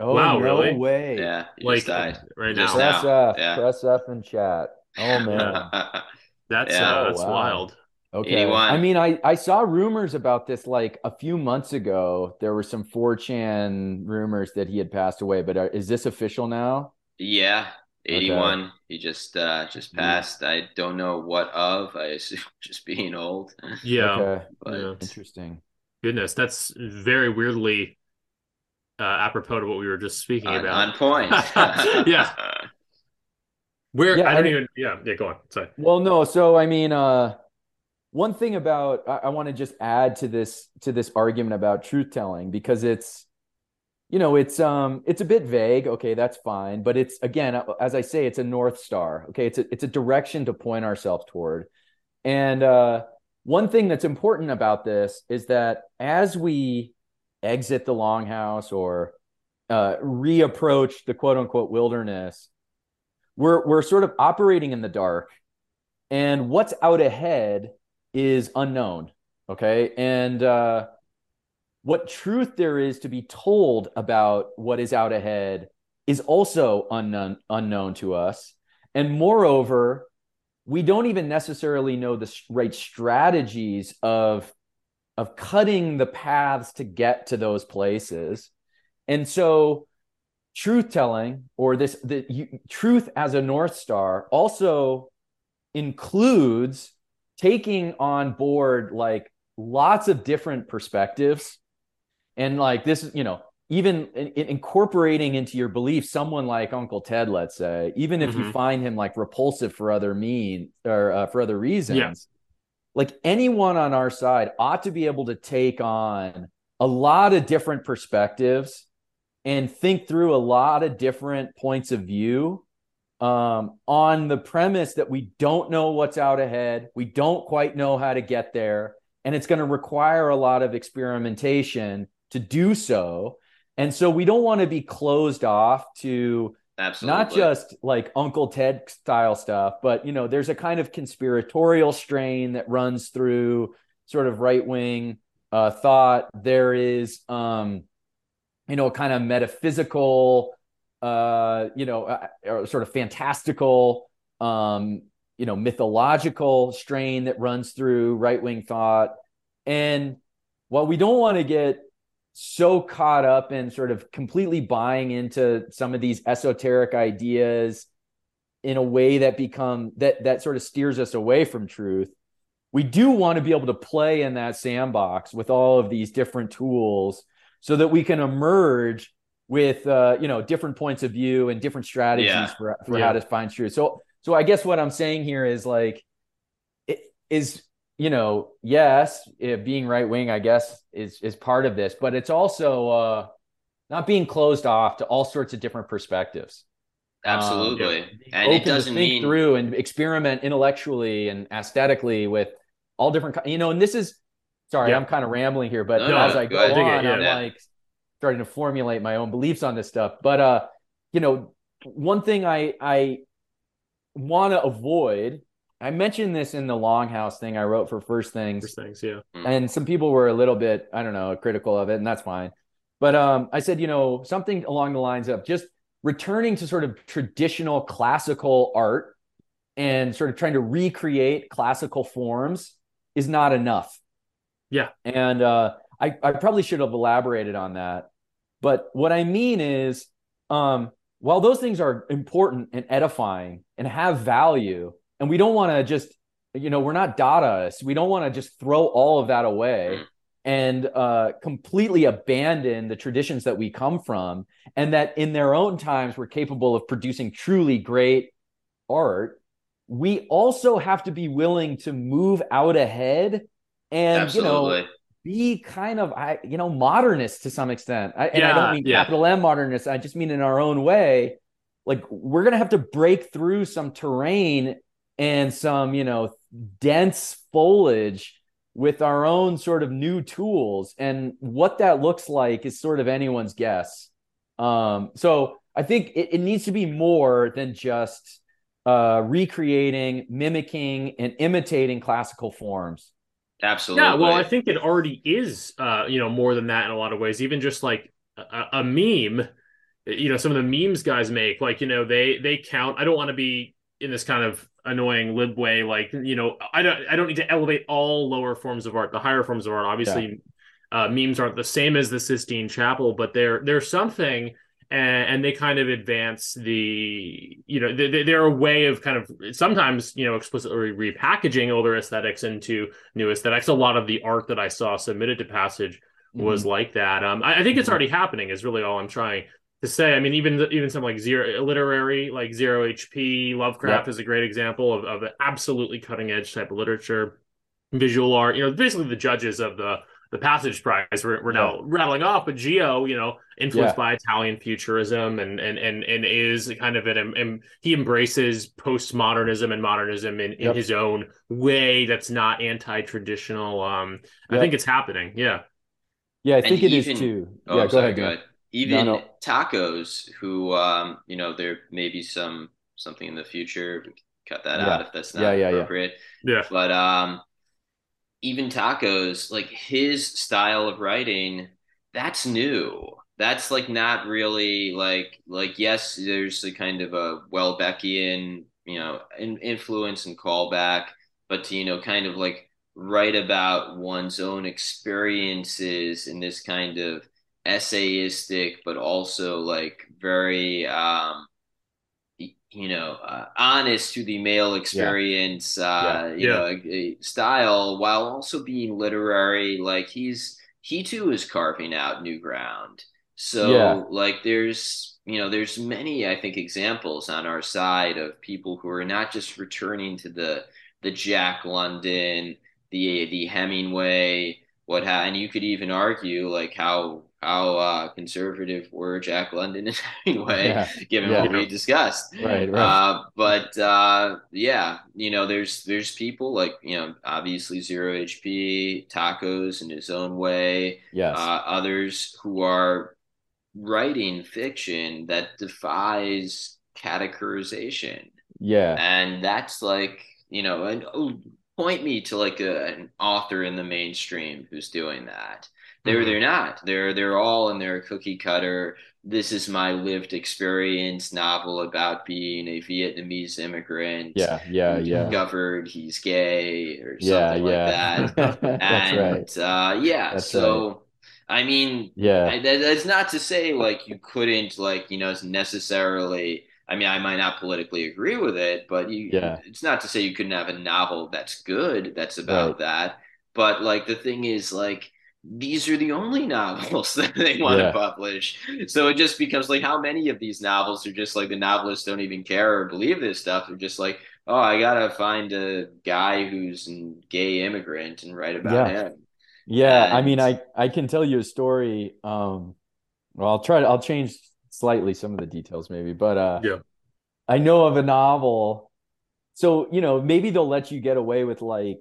Oh wow, no really? way! Yeah, he like, just died right just now. Press now. F, yeah. press F in chat. Oh man, that's yeah. uh, that's oh, wow. wild. Okay. 81. I mean, I, I saw rumors about this like a few months ago. There were some 4chan rumors that he had passed away, but are, is this official now? Yeah, 81 okay. he just uh just passed. Yeah. i don't know what of. I assume just being old. Yeah. Okay. but yeah. interesting. Goodness that's very weirdly uh apropos to what we were just speaking on, about. on point. Yeah. Where yeah, i don't I, even yeah yeah go on. Sorry. Well no so i mean uh one thing about I, I want to just add to this to this argument about truth telling because it's you know it's um it's a bit vague okay that's fine but it's again uh, as i say it's a north star okay it's a it's a direction to point ourselves toward and uh one thing that's important about this is that as we exit the longhouse or uh reapproach the quote unquote wilderness we're we're sort of operating in the dark and what's out ahead is unknown Okay. And uh, what truth there is to be told about what is out ahead is also unknown, unknown to us. And moreover, we don't even necessarily know the right strategies of, of cutting the paths to get to those places. And so, truth telling or this the you, truth as a north star also includes taking on board like lots of different perspectives and like this you know even in, in incorporating into your belief someone like uncle ted let's say even if mm-hmm. you find him like repulsive for other mean or uh, for other reasons yeah. like anyone on our side ought to be able to take on a lot of different perspectives and think through a lot of different points of view um, on the premise that we don't know what's out ahead. We don't quite know how to get there. And it's going to require a lot of experimentation to do so. And so we don't want to be closed off to Absolutely. not just like Uncle Ted style stuff, but you know, there's a kind of conspiratorial strain that runs through sort of right wing uh, thought. There is, um, you know, a kind of metaphysical, uh, you know, uh, sort of fantastical, um, you know, mythological strain that runs through right wing thought. And while we don't want to get so caught up in sort of completely buying into some of these esoteric ideas in a way that become that that sort of steers us away from truth we do want to be able to play in that sandbox with all of these different tools so that we can emerge with uh, you know different points of view and different strategies yeah. for, for yeah. how to find truth so so i guess what i'm saying here is like it is you know, yes, it, being right wing, I guess, is is part of this, but it's also uh, not being closed off to all sorts of different perspectives. Absolutely, um, and it doesn't think mean through and experiment intellectually and aesthetically with all different. You know, and this is sorry, yeah. I'm kind of rambling here, but no, as I go, go on, I'm like starting to formulate my own beliefs on this stuff. But uh, you know, one thing I I want to avoid I mentioned this in the longhouse thing I wrote for First Things. First Things, yeah. Hmm. And some people were a little bit, I don't know, critical of it, and that's fine. But um, I said, you know, something along the lines of just returning to sort of traditional classical art and sort of trying to recreate classical forms is not enough. Yeah. And uh, I, I probably should have elaborated on that. But what I mean is, um, while those things are important and edifying and have value, and we don't want to just you know we're not dadaists we don't want to just throw all of that away mm. and uh, completely abandon the traditions that we come from and that in their own times we're capable of producing truly great art we also have to be willing to move out ahead and Absolutely. you know be kind of I you know modernist to some extent I, and I don't mean yeah. capital M modernist I just mean in our own way like we're gonna have to break through some terrain and some, you know, dense foliage with our own sort of new tools. And what that looks like is sort of anyone's guess. Um, so I think it, it needs to be more than just uh, recreating, mimicking, and imitating classical forms. Absolutely. Yeah, well, I think it already is, uh, you know, more than that in a lot of ways. Even just like a, a meme, you know, some of the memes guys make, like, you know, they they count. I don't want to be in this kind of annoying lib way like you know i don't i don't need to elevate all lower forms of art the higher forms of art obviously yeah. uh, memes aren't the same as the sistine chapel but they're they're something and, and they kind of advance the you know they, they're a way of kind of sometimes you know explicitly repackaging older aesthetics into new aesthetics a lot of the art that i saw submitted to passage was mm-hmm. like that um I, I think it's mm-hmm. already happening is really all i'm trying to say. I mean, even even some like zero literary, like zero HP, Lovecraft yep. is a great example of, of absolutely cutting edge type of literature. Visual art, you know, basically the judges of the the Passage Prize we're, we're now rattling off, but Geo, you know, influenced yeah. by Italian futurism and and and and is kind of an and he embraces postmodernism and modernism in, in yep. his own way that's not anti-traditional. Um, yep. I think it's happening. Yeah. Yeah, I think and it even, is too. Oh, yeah, go sorry, ahead. Go ahead even no, no. tacos who um you know there may be some something in the future cut that yeah. out if that's not yeah, yeah, appropriate yeah. yeah but um even tacos, like his style of writing, that's new. That's like not really like like yes, there's a kind of a Houellebecqian, you know, in, influence and callback, but to, you know, kind of like write about one's own experiences in this kind of essayistic, but also like very um you know, uh, honest to the male experience, yeah. Uh, yeah. you yeah. know, style while also being literary. Like he's he too is carving out new ground. So like there's you know there's many I think examples on our side of people who are not just returning to the the Jack London, the the Hemingway, what ha- and you could even argue like how how uh, conservative were Jack London and Hemingway, yeah. given yeah. what we discussed. Right, right. Uh, but uh, yeah, you know, there's there's people like you know, obviously Zero HP, Tacos in his own way. Yes. Uh, others who are writing fiction that defies categorization. Yeah. And that's like you know, and oh, point me to like a, an author in the mainstream who's doing that they're mm-hmm. they're not. They're they're all in their cookie cutter. This is my lived experience novel about being a Vietnamese immigrant. Yeah, yeah, yeah. Discovered he's gay or something yeah, like that. and right. uh, yeah, That's so. Right. I mean, yeah, I, that, that's not to say like you couldn't like you know necessarily. I mean, I might not politically agree with it, but you, yeah. it's not to say you couldn't have a novel that's good that's about right. that. But like the thing is, like these are the only novels that they want yeah. to publish. So it just becomes like how many of these novels are just like the novelists don't even care or believe this stuff. They're just like, oh, I gotta find a guy who's a gay immigrant and write about yeah. him. Yeah, and... I mean, I I can tell you a story. Um, well, I'll try to I'll change slightly some of the details maybe, but uh, yeah, I know of a novel. So you know, maybe they'll let you get away with like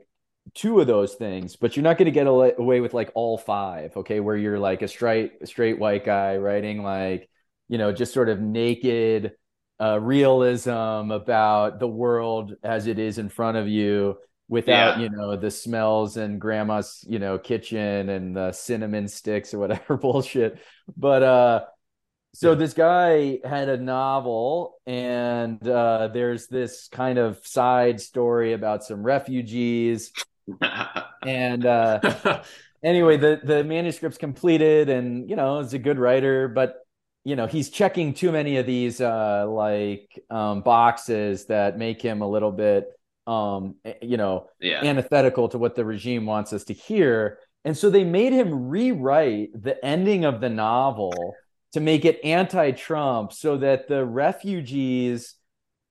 two of those things, but you're not going to get away with like all five. Okay, where you're like a straight straight white guy writing like you know just sort of naked uh, realism about the world as it is in front of you without yeah. you know the smells and grandma's you know kitchen and the cinnamon sticks or whatever bullshit but uh so this guy had a novel and uh there's this kind of side story about some refugees and uh, anyway, the the manuscript's completed, and you know, he's a good writer, but you know, he's checking too many of these uh, like um, boxes that make him a little bit, um, eh, you know, yeah. antithetical to what the regime wants us to hear. And so they made him rewrite the ending of the novel to make it anti-Trump, so that the refugees.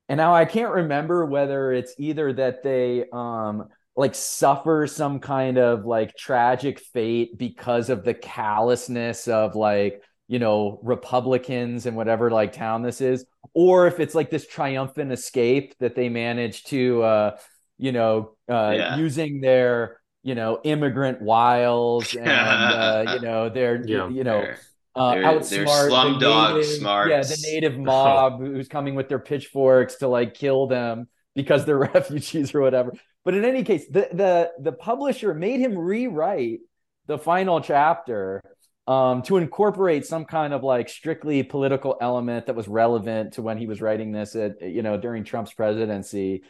And now I can't remember whether it's either that they um, like suffer some kind of like tragic fate because of the callousness of like you know republicans and whatever like town this is or if it's like this triumphant escape that they manage to uh you know uh yeah. using their you know immigrant wiles and uh you know their yeah, you know uh, outsmart slumdog smart yeah the native mob who's coming with their pitchforks to like kill them because they're refugees or whatever but in any case, the the the publisher made him rewrite the final chapter um, to incorporate some kind of like strictly political element that was relevant to when he was writing this at you know during Trump's presidency,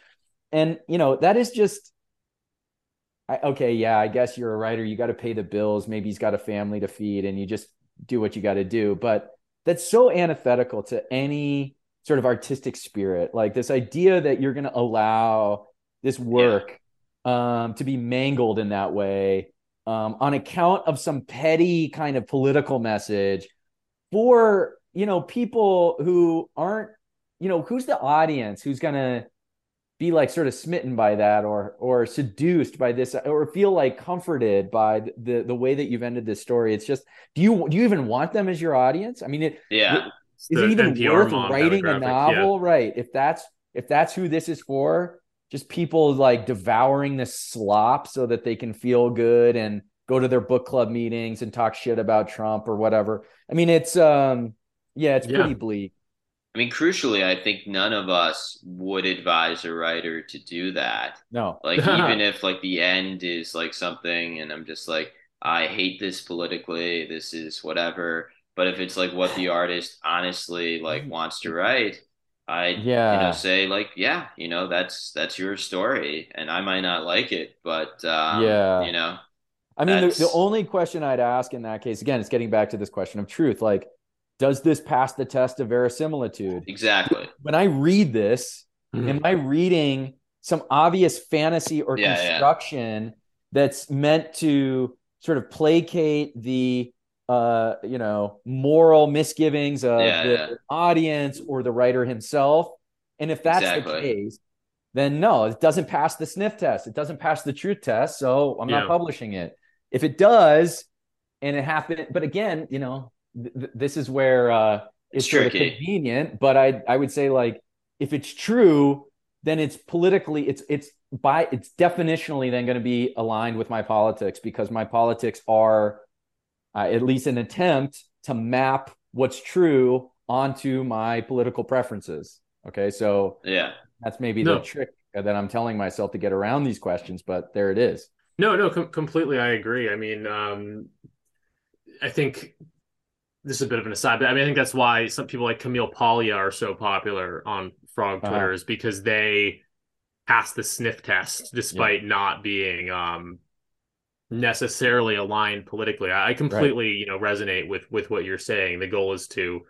and you know that is just. I, okay, yeah, I guess you're a writer. You got to pay the bills. Maybe he's got a family to feed, and you just do what you got to do. But that's so antithetical to any sort of artistic spirit. Like this idea that you're going to allow this work yeah. um, to be mangled in that way um, on account of some petty kind of political message for you know people who aren't you know who's the audience who's gonna be like sort of smitten by that or or seduced by this or feel like comforted by the the way that you've ended this story? It's just do you do you even want them as your audience? I mean it yeah. it, is it even NPR worth writing a novel yeah. right. If that's if that's who this is for just people like devouring this slop so that they can feel good and go to their book club meetings and talk shit about Trump or whatever. I mean, it's um yeah, it's yeah. pretty bleak. I mean, crucially, I think none of us would advise a writer to do that. No. Like, even if like the end is like something, and I'm just like, I hate this politically, this is whatever. But if it's like what the artist honestly like wants to write, I yeah. you know say like yeah you know that's that's your story and I might not like it but um, yeah you know I mean the, the only question I'd ask in that case again it's getting back to this question of truth like does this pass the test of verisimilitude exactly when I read this mm-hmm. am I reading some obvious fantasy or yeah, construction yeah. that's meant to sort of placate the uh, you know, moral misgivings of yeah, the yeah. audience or the writer himself. And if that's exactly. the case, then no, it doesn't pass the sniff test. It doesn't pass the truth test. So I'm yeah. not publishing it. If it does, and it happened, but again, you know, th- this is where uh, it's, it's sort of convenient. But I I would say like if it's true, then it's politically it's it's by it's definitionally then going to be aligned with my politics because my politics are uh, at least an attempt to map what's true onto my political preferences. Okay, so yeah, that's maybe no. the trick that I'm telling myself to get around these questions, but there it is. No, no, com- completely. I agree. I mean, um, I think this is a bit of an aside, but I mean, I think that's why some people like Camille Paglia are so popular on Frog uh-huh. Twitter uh-huh. is because they pass the sniff test despite yeah. not being um, necessarily aligned politically. I, completely, right. you know, resonate with with what you're saying. The goal is to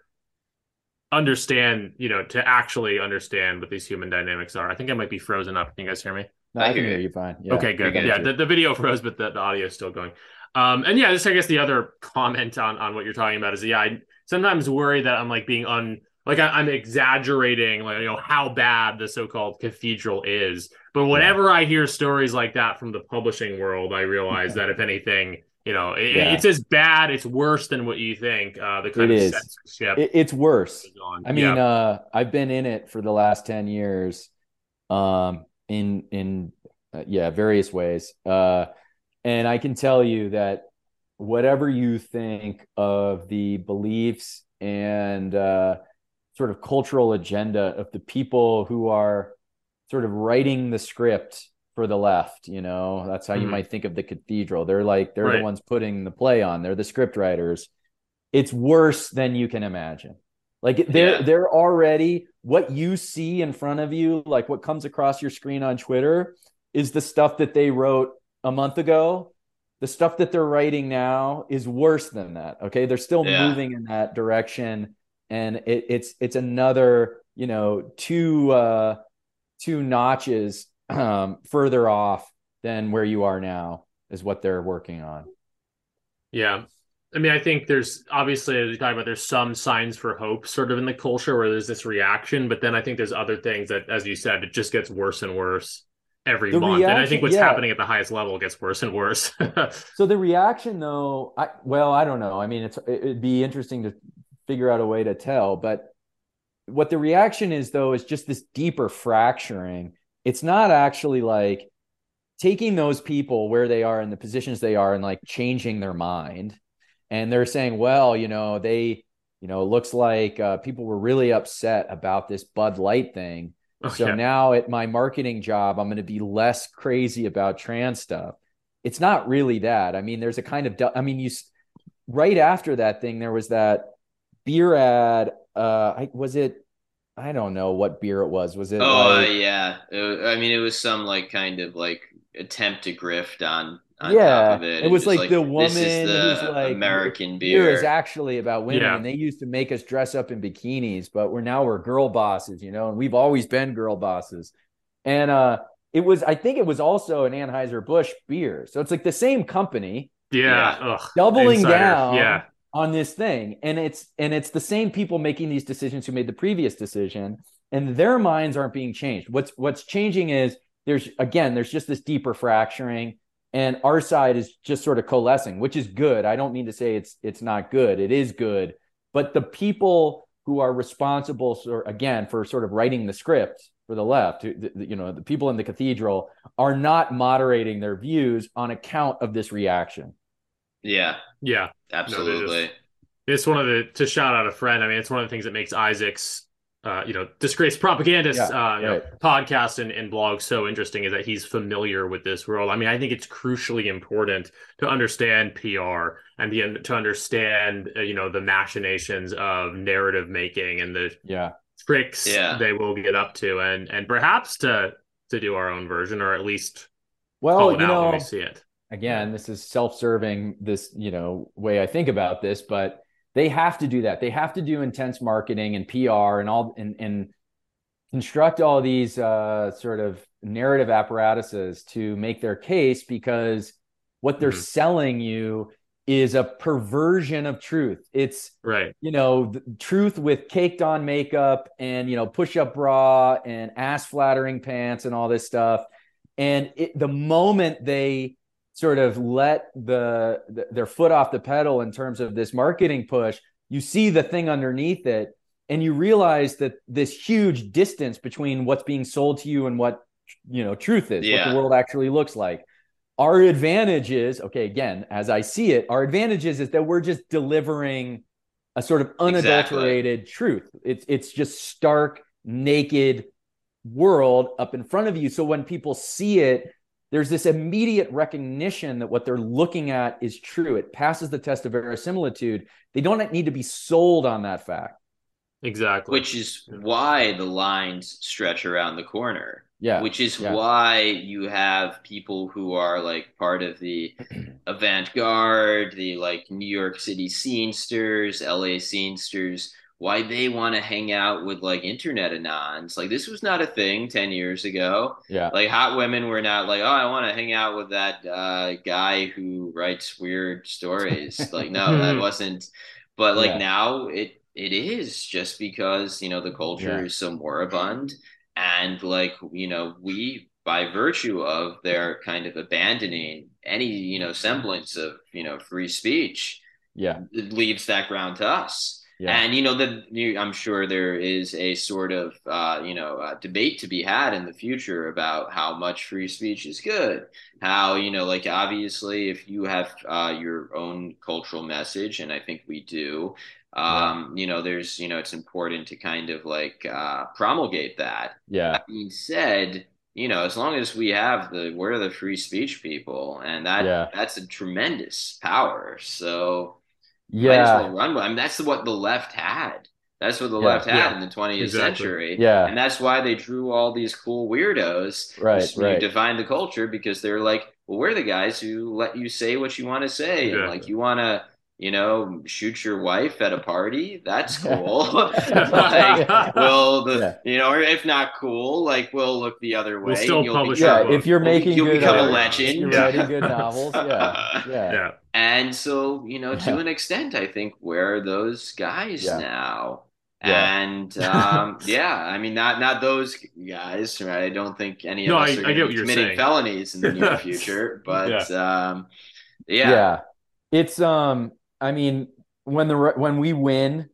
understand, you know, to actually understand what these human dynamics are. I think I might be frozen up. Can you guys hear me? No, I, can hear you fine. Yeah. Okay, good. Yeah, the, the video froze, but the, the audio is still going. Um, and yeah, just I guess the other comment on on what you're talking about is yeah, I sometimes worry that I'm like being un like I, am exaggerating like you know how bad the so-called cathedral is but whenever i hear stories like that from the publishing world i realize that if anything you know it, yeah. it's as bad it's worse than what you think uh the kind it of is. censorship it, it's worse i mean yeah. uh i've been in it for the last 10 years um in in uh, yeah various ways uh and i can tell you that whatever you think of the beliefs and uh sort of cultural agenda of the people who are sort of writing the script for the left you know that's how mm-hmm. you might think of the cathedral they're like they're right. the ones putting the play on they're the script writers it's worse than you can imagine like they're yeah. they're already what you see in front of you like what comes across your screen on twitter is the stuff that they wrote a month ago the stuff that they're writing now is worse than that okay they're still yeah. moving in that direction and it, it's it's another you know two uh, two notches um, further off than where you are now is what they're working on. Yeah. I mean, I think there's obviously, as you talk about, there's some signs for hope sort of in the culture where there's this reaction, but then I think there's other things that, as you said, it just gets worse and worse every the month. Reaction, and I think what's yeah. happening at the highest level gets worse and worse. so the reaction, though, I well, I don't know. I mean, it's it'd be interesting to figure out a way to tell. But what the reaction is, though, is just this deeper fracturing. It's not actually like taking those people where they are in the positions they are and like changing their mind. And they're saying, well, you know, they, you know, it looks like uh, people were really upset about this Bud Light thing. Oh, so yeah. now at my marketing job, I'm going to be less crazy about trans stuff. It's not really that. I mean, there's a kind of, I mean, you, right after that thing, there was that beer ad. Uh, I, was it? I don't know what beer it was. Was it? Oh like, uh, yeah. It, I mean, it was some like kind of like attempt to grift on. on yeah, it. it. was like, like, the woman the who's like American beer. beer is actually about women, yeah. and they used to make us dress up in bikinis, but we're now we're girl bosses, you know, and we've always been girl bosses. And uh, it was, I think, it was also an Anheuser Busch beer, so it's like the same company. Yeah, Ugh, doubling Insider. down. Yeah on this thing. And it's and it's the same people making these decisions who made the previous decision and their minds aren't being changed. What's what's changing is there's again there's just this deeper fracturing and our side is just sort of coalescing which is good. I don't mean to say it's it's not good. It is good. But the people who are responsible for again for sort of writing the script for the left you know the people in the cathedral are not moderating their views on account of this reaction yeah. Yeah. Absolutely. No, it's one of the to shout out a friend. I mean, it's one of the things that makes Isaac's uh, you know, disgraced propagandist Yeah, uh, you know, podcast and, and blog so interesting is that he's familiar with this world. I mean, I think it's crucially important to understand PR and the, to understand, uh, you know, the machinations of narrative making and the Yeah. tricks Yeah. they will get up to, and and perhaps to to do our own version or at least Well, call it you out when know, we see it. Again, this is self-serving this, you know, way I think about this, but they have to do that. They have to do intense marketing and PR and all and and construct all these uh, sort of narrative apparatuses to make their case because what they're Mhm. selling you is a perversion of truth. It's Right. you know, the truth with caked on makeup and, you know, push up bra and ass flattering pants and all this stuff. And it, the moment they sort of let the, the their foot off the pedal in terms of this marketing push, you see the thing underneath it and you realize that this huge distance between what's being sold to you and what, you know, truth is, what the world actually looks like. Our advantage is okay again as i see it our advantage is, is that we're just delivering a sort of unadulterated truth. It's it's just stark naked world up in front of you. So when people see it there's this immediate recognition that what they're looking at is true it passes the test of verisimilitude they don't need to be sold on that fact Exactly. which is why the lines stretch around the corner. yeah which is yeah. why you have people who are like part of the avant-garde the like new york city scenesters la scenesters why they want to hang out with like internet anons. Like this was not a thing 10 years ago. Yeah. Like hot women were not like oh i want to hang out with that uh, guy who writes weird stories. Like no that wasn't but like Yeah. now it it is just because you know the culture Yeah. is so moribund and like you know we by virtue of their kind of abandoning any you know semblance of you know free speech yeah. it leaves that ground to us yeah and you know that I'm sure there is a sort of uh, you know uh, debate to be had in the future about how much free speech is good. How you know, like obviously, if you have uh, your own cultural message, and I think we do, um, you know, there's you know, it's important to kind of like uh, promulgate that. yeah That being said, you know, as long as we have the we're the free speech people, and that Yeah. that's a tremendous power. So yeah well run with. I mean, that's what the left had. That's what the Yeah. left had Yeah. in the 20th Exactly. century. Yeah. And that's why they drew all these cool weirdos Right, who right. define the culture because they're like, well, we're the guys who let you say what you want to say. And like, you want to, you know, shoot your wife at a party. That's cool. like, well, the, Yeah. you know, or if not cool, like, we'll look the other way. We'll still and you'll publish become- our yeah book. if you're You'll be- making you'll good become a legend. you're Yeah. writing good novels yeah yeah yeah. And so, you know, to Yeah. an extent, I think where are those guys Yeah. now. Yeah. And um, yeah, I mean, not not those guys, right? I don't think any of No, us I- are I get what be you're committing saying. felonies in the near future. But um, yeah, yeah it's um i mean when the when we win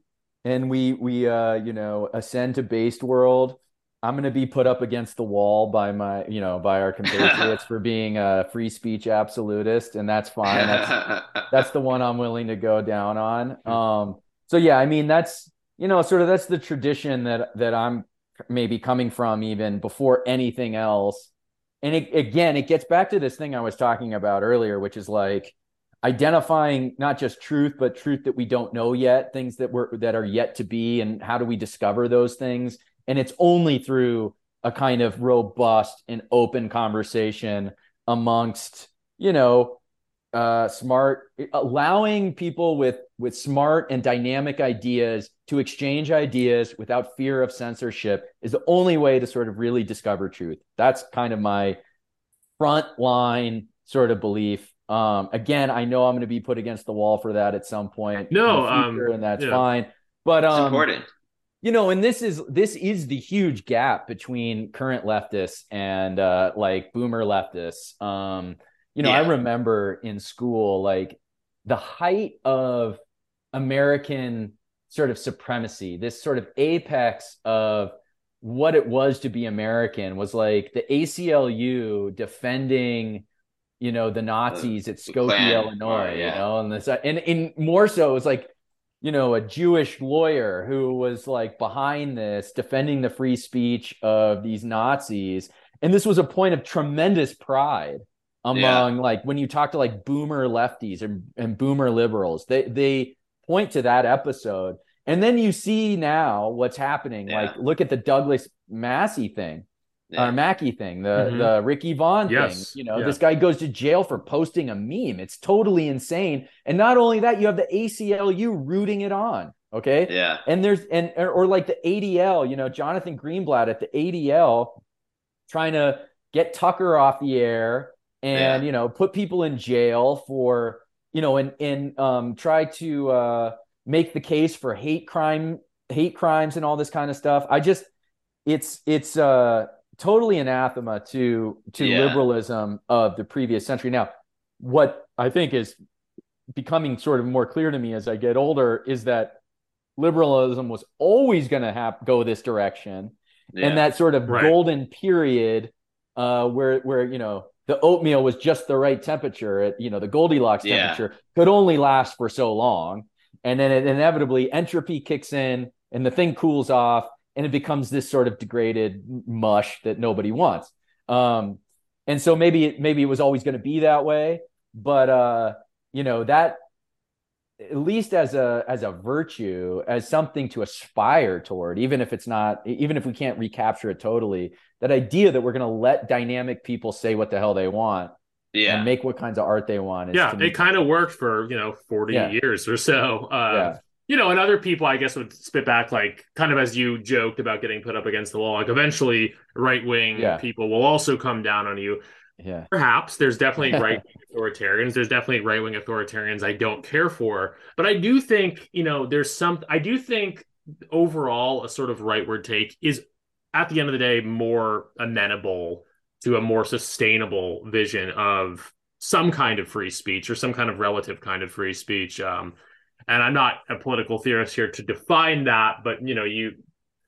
and we we uh you know ascend to based world i'm going to be put up against the wall by my you know by our compatriots for being a free speech absolutist and that's fine. That's that's the one i'm willing to go down on. Um so yeah i mean that's you know sort of that's the tradition that that i'm maybe coming from even before anything else. And it, again it gets back to this thing i was talking about earlier which is like identifying not just truth but truth that we don't know yet things that were that are yet to be and how do we discover those things? And it's only through a kind of robust and open conversation amongst you know uh smart allowing people with with smart and dynamic ideas to exchange ideas without fear of censorship is the only way to sort of really discover truth. That's kind of my front line sort of belief um again i know i'm going to be put against the wall for that at some point in No, the um, future, and that's yeah. fine but it's um important. you know and this is this is the huge gap between current leftists and uh like boomer leftists um you know i remember in school like the height of american sort of supremacy this sort of apex of what it was to be american was like the aclu defending you know the nazis at skokie illinois or, you know and this and in more so it's like you know, a Jewish lawyer who was like behind this, defending the free speech of these Nazis. And this was a point of tremendous pride among yeah. like when you talk to like boomer lefties and, and boomer liberals, they they point to that episode. And then you see now what's happening. Yeah. Like, look at the Douglas Massey thing yeah. or Mackey thing, the mm-hmm. the Ricky Vaughn yes. thing. You know, yeah. this guy goes to jail for posting a meme. It's totally insane. And not only that, you have the ACLU rooting it on. Okay. Yeah. And there's and or, or like the ADL, you know, Jonathan Greenblatt at the ADL trying to get Tucker off the air and yeah. you know put people in jail for you know and and um try to uh make the case for hate crime hate crimes and all this kind of stuff. I just it's it's uh totally anathema to to yeah. liberalism of the previous century. Now, what I think is becoming sort of more clear to me as I get older is that liberalism was always going to have go this direction, yeah. and that sort of right. golden period uh, where where you know the oatmeal was just the right temperature at you know the Goldilocks temperature yeah. could only last for so long, and then it inevitably entropy kicks in and the thing cools off and it becomes this sort of degraded mush that nobody wants. Um, and so maybe it, maybe it was always going to be that way, but uh, you know that at least as a as a virtue, as something to aspire toward, even if it's not, even if we can't recapture it totally, that idea that we're going to let dynamic people say what the hell they want yeah. and make what kinds of art they want. yeah, it kind of worked for you know forty yeah. years or so. Uh, yeah you know, and other people, I guess, would spit back like kind of as you joked about getting put up against the wall. Like eventually, right wing yeah. people will also come down on you. Yeah. Perhaps there's definitely right wing authoritarians. There's definitely right wing authoritarians I don't care for. But I do think, you know, there's some, I do think overall a sort of rightward take is at the end of the day more amenable to a more sustainable vision of some kind of free speech or some kind of relative kind of free speech. Um, and I'm not a political theorist here to define that, but you know, you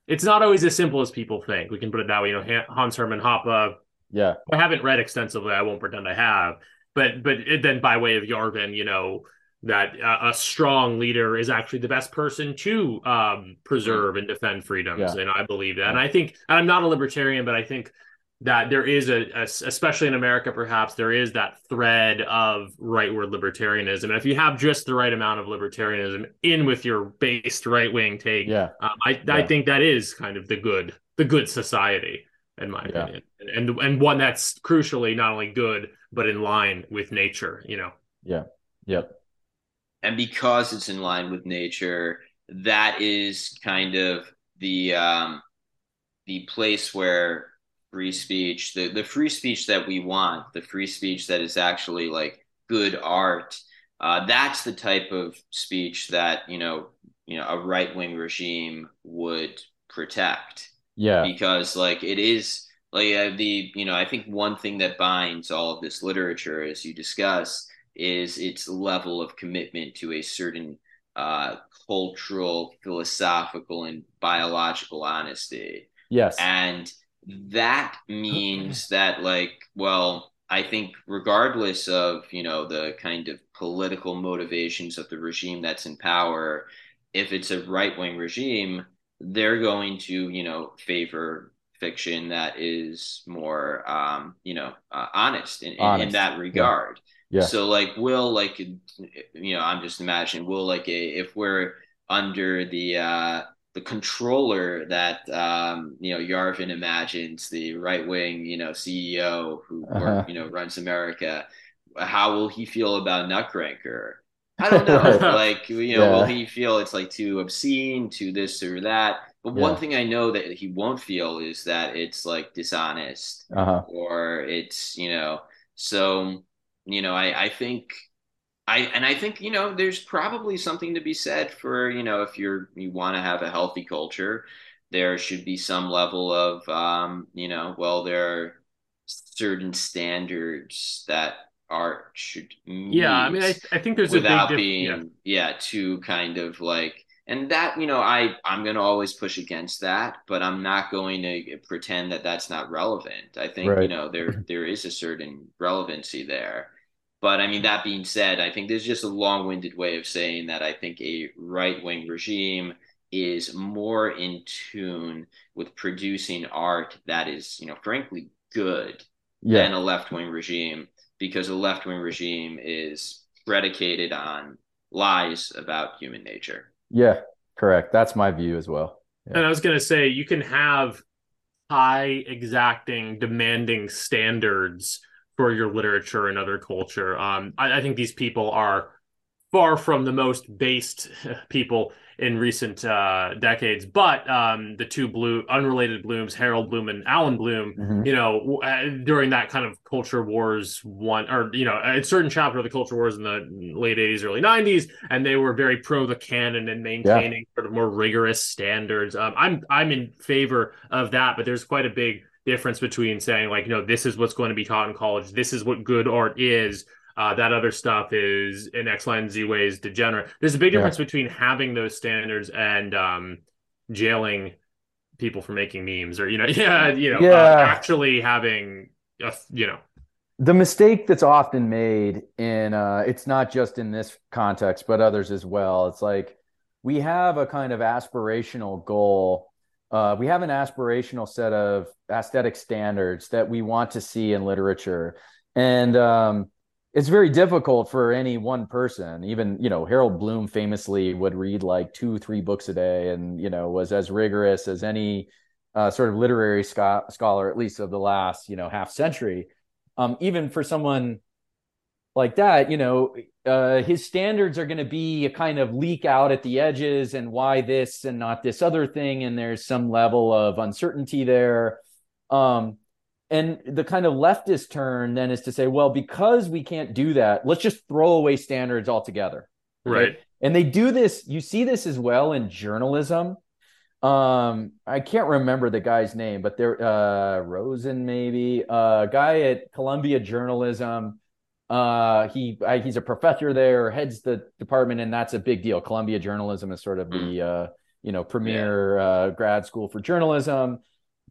it's not always as simple as people think. We can put it that way. You know, Hans Hermann Hoppe. Yeah, I haven't read extensively. I won't pretend I have, but but it, then by way of Yarvin, you know that uh, a strong leader is actually the best person to um, preserve and defend freedoms, yeah. and I believe that. Yeah. And I think and I'm not a libertarian, but I think that there is a, a, especially in America, perhaps there is that thread of rightward libertarianism. And if you have just the right amount of libertarianism in with your based right wing take, yeah, um, I yeah. I think that is kind of the good the good society in my yeah. opinion, and, and and one that's crucially not only good but in line with nature. You know. Yeah. Yep. And because it's in line with nature, that is kind of the um, the place where free speech, the, the free speech that we want, the free speech that is actually like good art. Uh, that's the type of speech that you know, you know, a right wing regime would protect. Yeah, because like it is like uh, the you know, I think one thing that binds all of this literature, as you discuss, is its level of commitment to a certain uh, cultural, philosophical, and biological honesty. Yes, and that means that like well i think regardless of you know the kind of political motivations of the regime that's in power if it's a right-wing regime they're going to you know favor fiction that is more um you know uh, honest, in, honest in, that regard yeah. yeah. so like will like you know i'm just imagining will like a if we're under the uh the controller that um, you know Yarvin imagines, the right wing you know CEO who uh-huh. or, you know runs America. How will he feel about Nutcracker? I don't know. like you know, yeah. will he feel it's like too obscene, too this or that? But yeah. one thing I know that he won't feel is that it's like dishonest uh-huh. or it's you know. So you know, I I think I and I think you know there's probably something to be said for you know if you're you want to have a healthy culture, there should be some level of um, you know well there are certain standards that art should yeah I mean I, I think there's without a big being yeah. yeah too kind of like and that you know I I'm gonna always push against that but I'm not going to pretend that that's not relevant I think right. you know there there is a certain relevancy there But I mean, that being said, I think there's just a long winded way of saying that I think a right wing regime is more in tune with producing art that is, you know, frankly good yeah. than a left wing regime because a left wing regime is predicated on lies about human nature. Yeah, correct. That's my view as well. Yeah. And I was going to say, you can have high, exacting, demanding standards for your literature and other culture. Um, I, I think these people are far from the most based people in recent uh, decades. But um, the two blue unrelated Blooms, Harold Bloom and Allan Bloom, mm-hmm. you know, uh, during that kind of culture wars one or you know a certain chapter of the culture wars in the late '80s, early '90s, and they were very pro the canon and maintaining yeah. sort of more rigorous standards. Um, I'm I'm in favor of that, but there's quite a big difference between saying like, you know, this is what's going to be taught in college, this is what good art is uh, that other stuff is in X, Y, and Z ways degenerate. There's a big difference yeah. between having those standards and um, jailing people for making memes, or you know, yeah, you know, uh, yeah. Uh, actually having, a, you know, the mistake that's often made in uh, it's not just in this context, but others as well. It's like we have a kind of aspirational goal. Uh, we have an aspirational set of aesthetic standards that we want to see in literature, and um, it's very difficult for any one person. Even you know harold bloom famously would read like two three books a day and you know was as rigorous as any uh, sort of literary scho- scholar at least of the last you know half century. Um, even for someone like that you know uh, his standards are going to be a kind of leak out at the edges and why this and not this other thing and there's some level of uncertainty there um, and the kind of leftist turn then is to say, well, because we can't do that, let's just throw away standards altogether. Right. And they do this, you see this as well in journalism. Um, I can't remember the guy's name, but there uh Rosen maybe, a uh, guy at Columbia Journalism. Uh he I, he's a professor there, heads the department, and that's a big deal. Columbia Journalism is sort of the mm. uh, you know, premier yeah. uh, grad school for journalism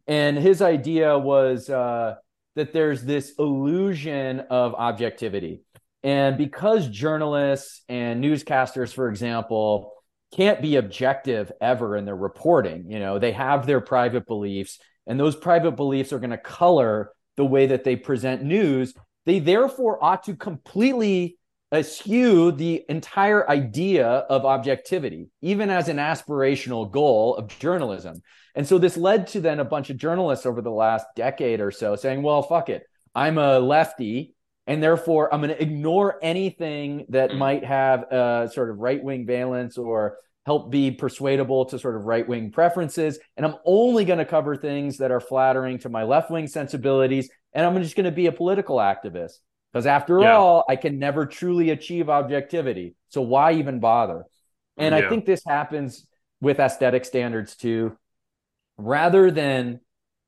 and his idea was uh, that there's this illusion of objectivity. And because journalists and newscasters, for example, can't be objective ever in their reporting, you know, they have their private beliefs, and those private beliefs are going to color the way that they present news. They therefore ought to completely eschew the entire idea of objectivity, even as an aspirational goal of journalism. And so this led to then a bunch of journalists over the last decade or so saying, well, fuck it. I'm a lefty, and therefore I'm going to ignore anything that mm. might have a sort of right wing valence or help be persuadable to sort of right wing preferences. And I'm only going to cover things that are flattering to my left wing sensibilities. And I'm just going to be a political activist. Because after yeah. all, I can never truly achieve objectivity. So why even bother? And yeah. I think this happens with aesthetic standards too rather than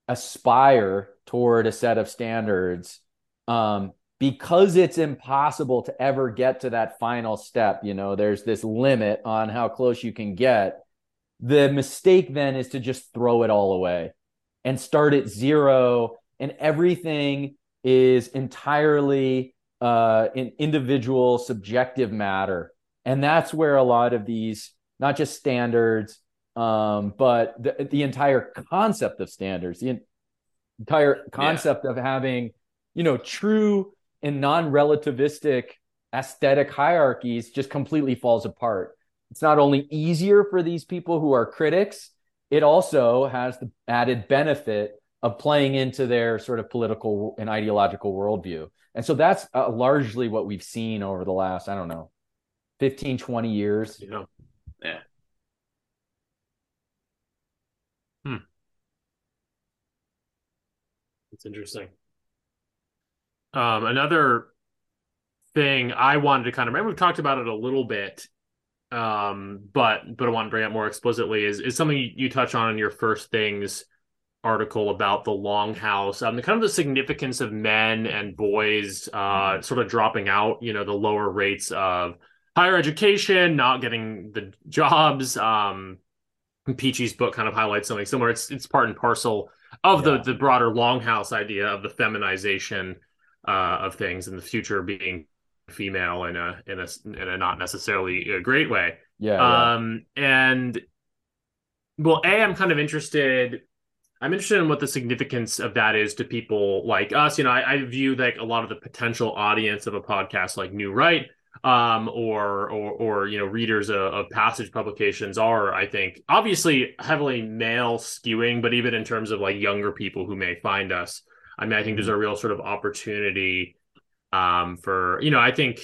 aspire toward a set of standards um, because it's impossible to ever get to that final step you know there's this limit on how close you can get the mistake then is to just throw it all away and start at zero and everything is entirely uh, an individual subjective matter and that's where a lot of these not just standards um, but the, the entire concept of standards, the entire concept yeah. of having, you know, true and non-relativistic aesthetic hierarchies just completely falls apart. It's not only easier for these people who are critics, it also has the added benefit of playing into their sort of political and ideological worldview. And so that's uh, largely what we've seen over the last, I don't know, 15, 20 years. Yeah. Yeah. It's interesting. Um, another thing I wanted to kind of remember, we've talked about it a little bit, um, but but I want to bring it more explicitly is is something you, you touch on in your first things article about the longhouse, um, the kind of the significance of men and boys uh, mm-hmm. sort of dropping out, you know, the lower rates of higher education, not getting the jobs. Um, Peachy's book kind of highlights something similar. It's it's part and parcel of yeah. the the broader longhouse idea of the feminization uh, of things and the future being female in a in a in a not necessarily a great way. Yeah. Um, yeah. and well, a I'm kind of interested. I'm interested in what the significance of that is to people like us. You know, I, I view like a lot of the potential audience of a podcast like New Right um, or or or you know readers of, of, passage publications are i think obviously heavily male skewing but even in terms of like younger people who may find us i mean i think there's a real sort of opportunity um, for you know i think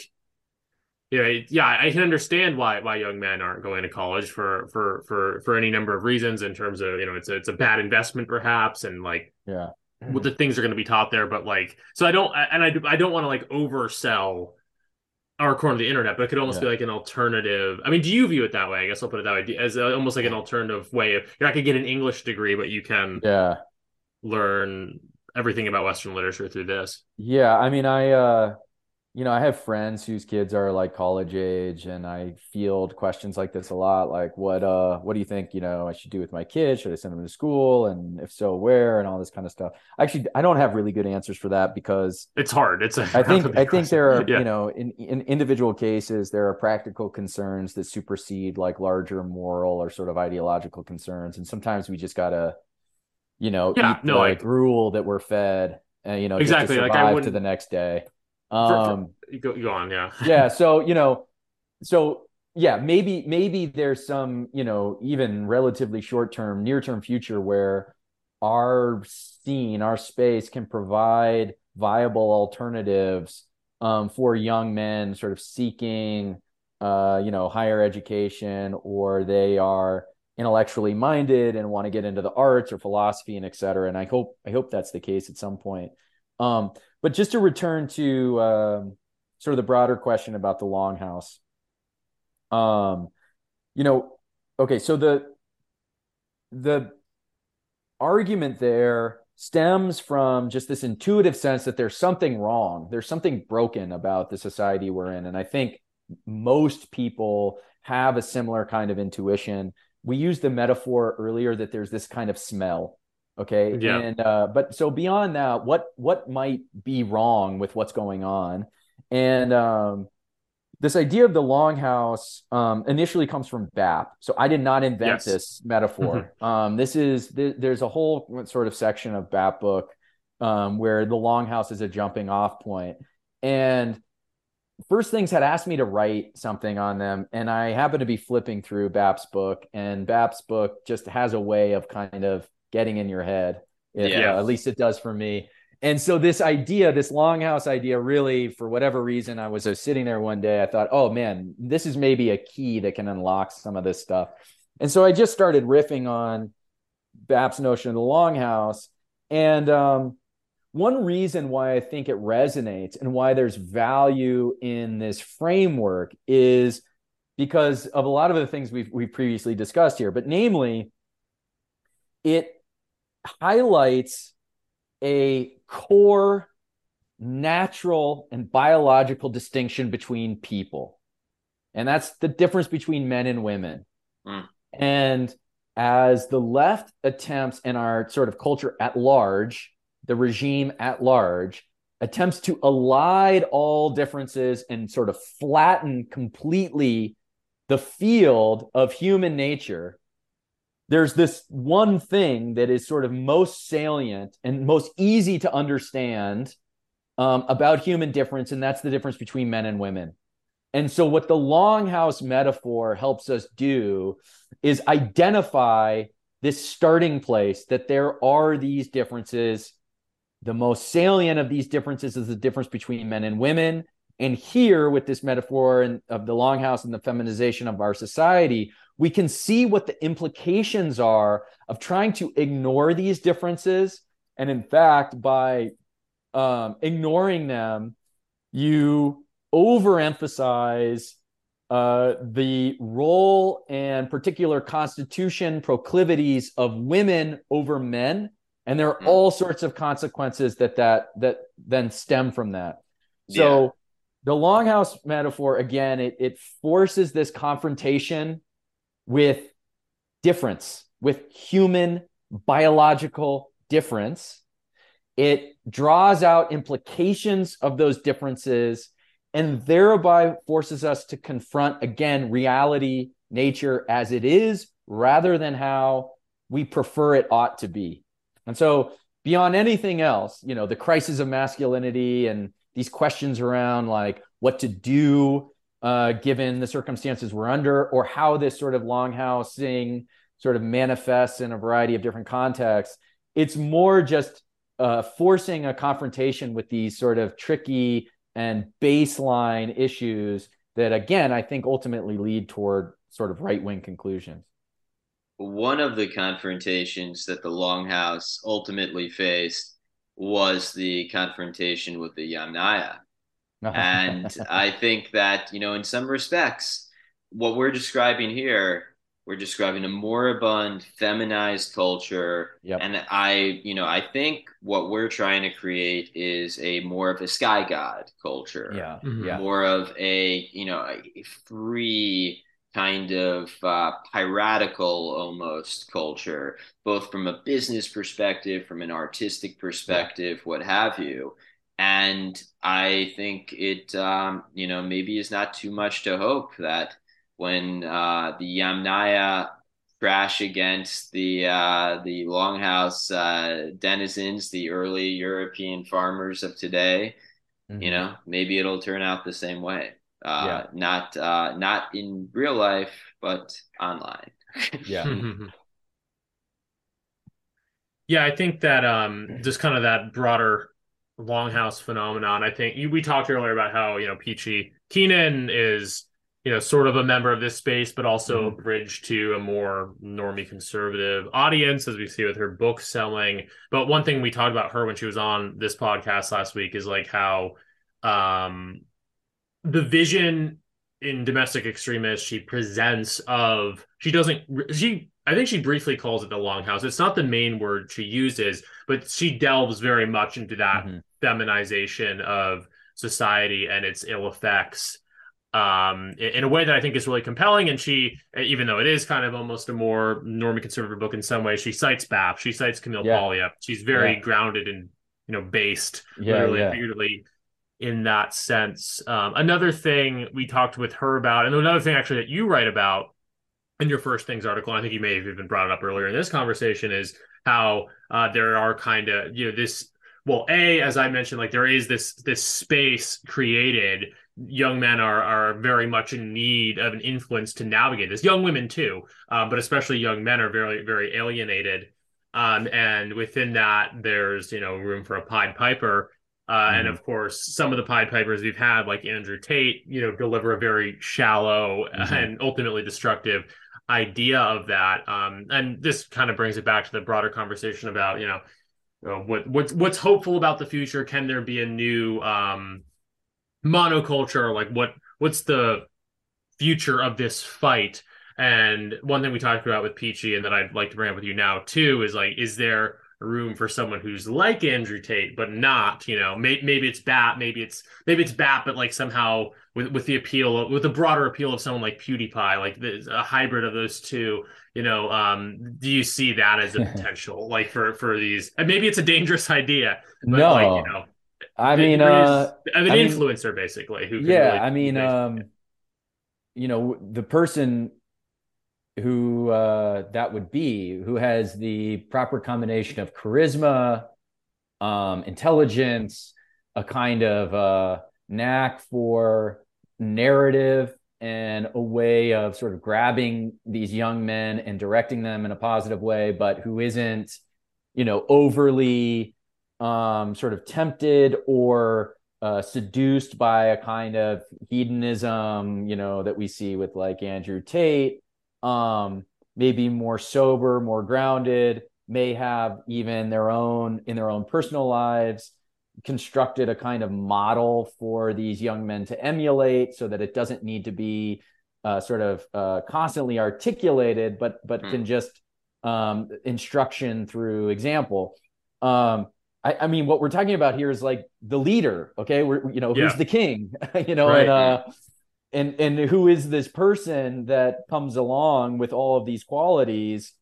you know, yeah, I can understand why why young men aren't going to college for for for for any number of reasons in terms of you know it's a, it's a bad investment perhaps and like yeah what the things are going to be taught there but like so I don't and I I don't want to like oversell our corner of the internet, but it could almost yeah. be like an alternative. I mean, do you view it that way? I guess I'll put it that way as almost like an alternative way of you're not gonna get an English degree, but you can yeah learn everything about Western literature through this. Yeah, I mean, I uh, you know, I have friends whose kids are like college age and I field questions like this a lot. Like, what, uh, what do you think, you know, I should do with my kids? Should I send them to school? And if so, where and all this kind of stuff. Actually, I don't have really good answers for that because it's hard. It's, a, I think, I think there are, yeah. you know, in, in individual cases, there are practical concerns that supersede like larger moral or sort of ideological concerns. And sometimes we just gotta, you know, yeah, no, like, gruel that we're fed and, you know, exactly. like I to the next day. Um, for, go, go on, yeah, yeah. So you know, so yeah, maybe maybe there's some you know even relatively short term, near term future where our scene, our space can provide viable alternatives um, for young men sort of seeking uh, you know higher education or they are intellectually minded and want to get into the arts or philosophy and et cetera. And I hope I hope that's the case at some point. Um, but just to return to um, sort of the broader question about the longhouse, um, you know, okay, so the the argument there stems from just this intuitive sense that there's something wrong, there's something broken about the society we're in, and I think most people have a similar kind of intuition. We used the metaphor earlier that there's this kind of smell okay yeah. and uh but so beyond that what what might be wrong with what's going on and um this idea of the longhouse um, initially comes from BAP. So I did not invent yes. this metaphor. Mm-hmm. Um, this is th- there's a whole sort of section of BAP book um, where the longhouse is a jumping off point. And First Things had asked me to write something on them, and I happened to be flipping through BAP's book, and BAP's book just has a way of kind of getting in your head. If, yeah. Uh, at least it does for me. And so this idea, this longhouse idea, really, for whatever reason, I was, I sitting there one day. I thought, oh man, this is maybe a key that can unlock some of this stuff. And so I just started riffing on BAP's notion of the longhouse. And um, one reason why I think it resonates and why there's value in this framework is because of a lot of the things we've, we've previously discussed here, but namely, it highlights a core natural and biological distinction between people. And that's the difference between men and women. Mm. And as the left attempts in our sort of culture at large, the regime at large attempts to elide all differences and sort of flatten completely the field of human nature there's this one thing that is sort of most salient and most easy to understand um, about human difference, and that's the difference between men and women. And so, what the longhouse metaphor helps us do is identify this starting place that there are these differences. The most salient of these differences is the difference between men and women. And here, with this metaphor of the longhouse and the feminization of our society, we can see what the implications are of trying to ignore these differences. And in fact, by um, ignoring them, you overemphasize uh, the role and particular constitution proclivities of women over men. And there are mm. all sorts of consequences that that that then stem from that. So yeah. the longhouse metaphor again, it it forces this confrontation with difference, with human biological difference. It draws out implications of those differences and thereby forces us to confront again reality, nature as it is, rather than how we prefer it ought to be. And so, beyond anything else, you know, the crisis of masculinity and these questions around like what to do uh, given the circumstances we're under, or how this sort of longhousing sort of manifests in a variety of different contexts. It's more just uh, forcing a confrontation with these sort of tricky and baseline issues that, again, I think ultimately lead toward sort of right wing conclusions. One of the confrontations that the Longhouse ultimately faced was the confrontation with the Yamnaya. and I think that, you know, in some respects, what we're describing here we're describing a moribund feminized culture yep. and i you know i think what we're trying to create is a more of a sky god culture yeah, mm-hmm. yeah. more of a you know a free kind of uh, piratical almost culture both from a business perspective from an artistic perspective what have you and i think it um, you know maybe is not too much to hope that when uh, the Yamnaya crash against the uh, the Longhouse uh, denizens, the early European farmers of today. Mm-hmm. You know, maybe it'll turn out the same way. Uh, yeah. Not uh, not in real life, but online. yeah. yeah, I think that um, just kind of that broader longhouse phenomenon. I think you, we talked earlier about how you know Peachy Keenan is you know, sort of a member of this space, but also mm-hmm. a bridge to a more normie conservative audience, as we see with her book selling. But one thing we talked about her when she was on this podcast last week is like how um, the vision in domestic extremists she presents of she doesn't she I think she briefly calls it the longhouse. It's not the main word she uses, but she delves very much into that mm-hmm. feminization of society and its ill effects um, in a way that I think is really compelling. And she, even though it is kind of almost a more normie conservative book in some ways, she cites BAP, she cites Camille yeah. Paglia. She's very yeah. grounded and you know based yeah, literally yeah. figuratively in that sense. Um, another thing we talked with her about, and another thing actually that you write about in your first things article, I think you may have even brought it up earlier in this conversation, is how uh, there are kind of you know this. Well, a as I mentioned, like there is this this space created young men are are very much in need of an influence to navigate this. Young women too, uh, but especially young men are very very alienated. Um, and within that, there's you know room for a Pied Piper. Uh, mm-hmm. And of course, some of the Pied Pipers we've had, like Andrew Tate, you know, deliver a very shallow mm-hmm. and ultimately destructive idea of that. Um, and this kind of brings it back to the broader conversation about, you know, uh, what what's what's hopeful about the future. Can there be a new um, monoculture like what what's the future of this fight and one thing we talked about with peachy and that i'd like to bring up with you now too is like is there room for someone who's like andrew tate but not you know may, maybe it's bap maybe it's maybe it's bap but like somehow with with the appeal with the broader appeal of someone like pewdiepie like the, a hybrid of those two you know um do you see that as a potential like for for these and maybe it's a dangerous idea but no like you know I mean, uh, an I influencer mean, basically. Who yeah, really I mean, um, you know, the person who uh, that would be, who has the proper combination of charisma, um, intelligence, a kind of uh, knack for narrative, and a way of sort of grabbing these young men and directing them in a positive way, but who isn't, you know, overly um, sort of tempted or uh, seduced by a kind of hedonism, you know, that we see with like Andrew Tate, um, maybe more sober, more grounded, may have even their own in their own personal lives constructed a kind of model for these young men to emulate so that it doesn't need to be uh, sort of uh, constantly articulated, but but mm. can just um, instruction through example. Um, I, I, mean, what we're talking about here is like the leader. Okay, we're you know who's the king, you know, right. and uh, and and who is this person that comes along with all of these qualities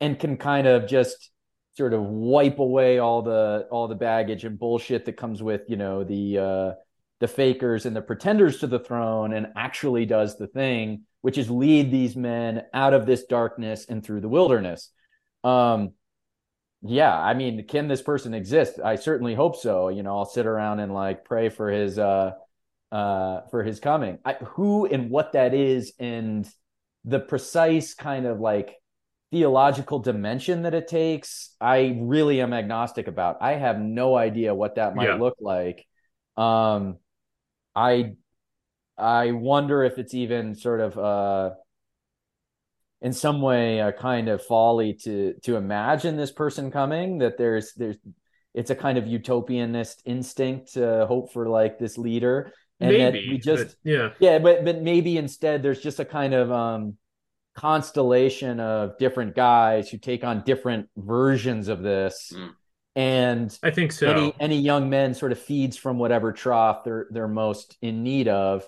and can kind of just sort of wipe away all the all the baggage and bullshit that comes with you know the uh, the fakers and the pretenders to the throne and actually does the thing, which is lead these men out of this darkness and through the wilderness. Um, yeah, I mean, can this person exist? I certainly hope so. You know, I'll sit around and like pray for his uh uh for his coming. I, who and what that is and the precise kind of like theological dimension that it takes, I really am agnostic about. I have no idea what that might yeah. look like. Um I I wonder if it's even sort of uh in some way a kind of folly to to imagine this person coming that there's there's it's a kind of utopianist instinct to hope for like this leader and maybe, that we just yeah. Yeah but but maybe instead there's just a kind of um constellation of different guys who take on different versions of this. Mm. and i think so. any any young men sort of feeds from whatever trough they're they're most in need of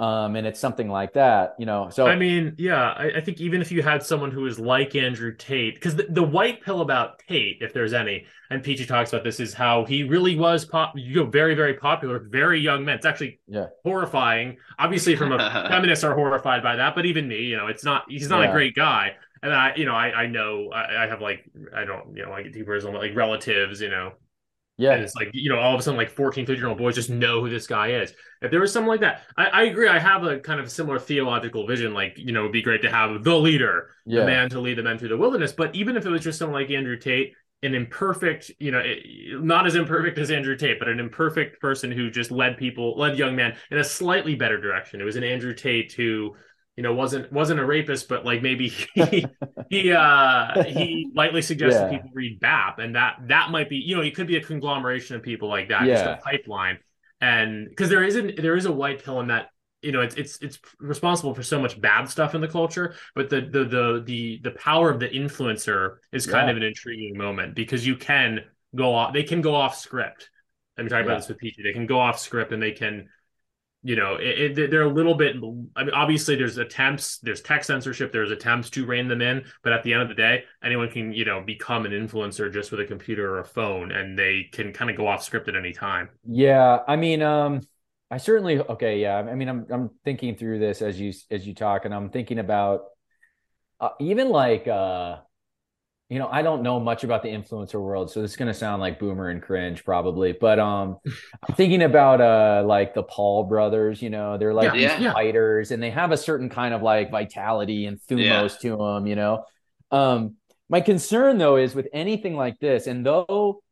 um, and it's something like that, you know. So I mean, yeah, I, I think even if you had someone who is like Andrew Tate, because the, the white pill about Tate, if there's any, and Peachy talks about this, is how he really was pop, you know, very very popular, very young men. It's actually yeah. horrifying. Obviously, from a feminists are horrified by that, but even me, you know, it's not. He's not yeah. a great guy. And I, you know, I, I know I, I have like I don't, you know, like deeper like relatives, you know, yeah. And it's like, you know, all of a sudden, like 14, 15 year old boys just know who this guy is. If there was something like that, I, I agree. I have a kind of similar theological vision. Like, you know, it'd be great to have the leader, yeah. the man to lead the men through the wilderness. But even if it was just someone like Andrew Tate, an imperfect, you know, not as imperfect as Andrew Tate, but an imperfect person who just led people, led young men in a slightly better direction. It was an Andrew Tate who you know wasn't wasn't a rapist but like maybe he he uh he lightly suggested yeah. people read bap and that that might be you know he could be a conglomeration of people like that yeah. just a pipeline and because there isn't there is a white pill in that you know it's it's it's responsible for so much bad stuff in the culture but the the the the, the power of the influencer is kind yeah. of an intriguing moment because you can go off they can go off script i'm talking about this with Peachy. they can go off script and they can you know it, it, they're a little bit i mean obviously there's attempts there's tech censorship there's attempts to rein them in but at the end of the day anyone can you know become an influencer just with a computer or a phone and they can kind of go off script at any time. Yeah i mean um i certainly okay yeah i mean i'm i'm thinking through this as you as you talk and i'm thinking about uh, even like uh you know, I don't know much about the influencer world, so this is gonna sound like boomer and cringe probably. But um I'm thinking about uh like the Paul brothers, you know, they're like yeah, these yeah. fighters and they have a certain kind of like vitality and thumos yeah. to them, you know. Um my concern though is with anything like this, and though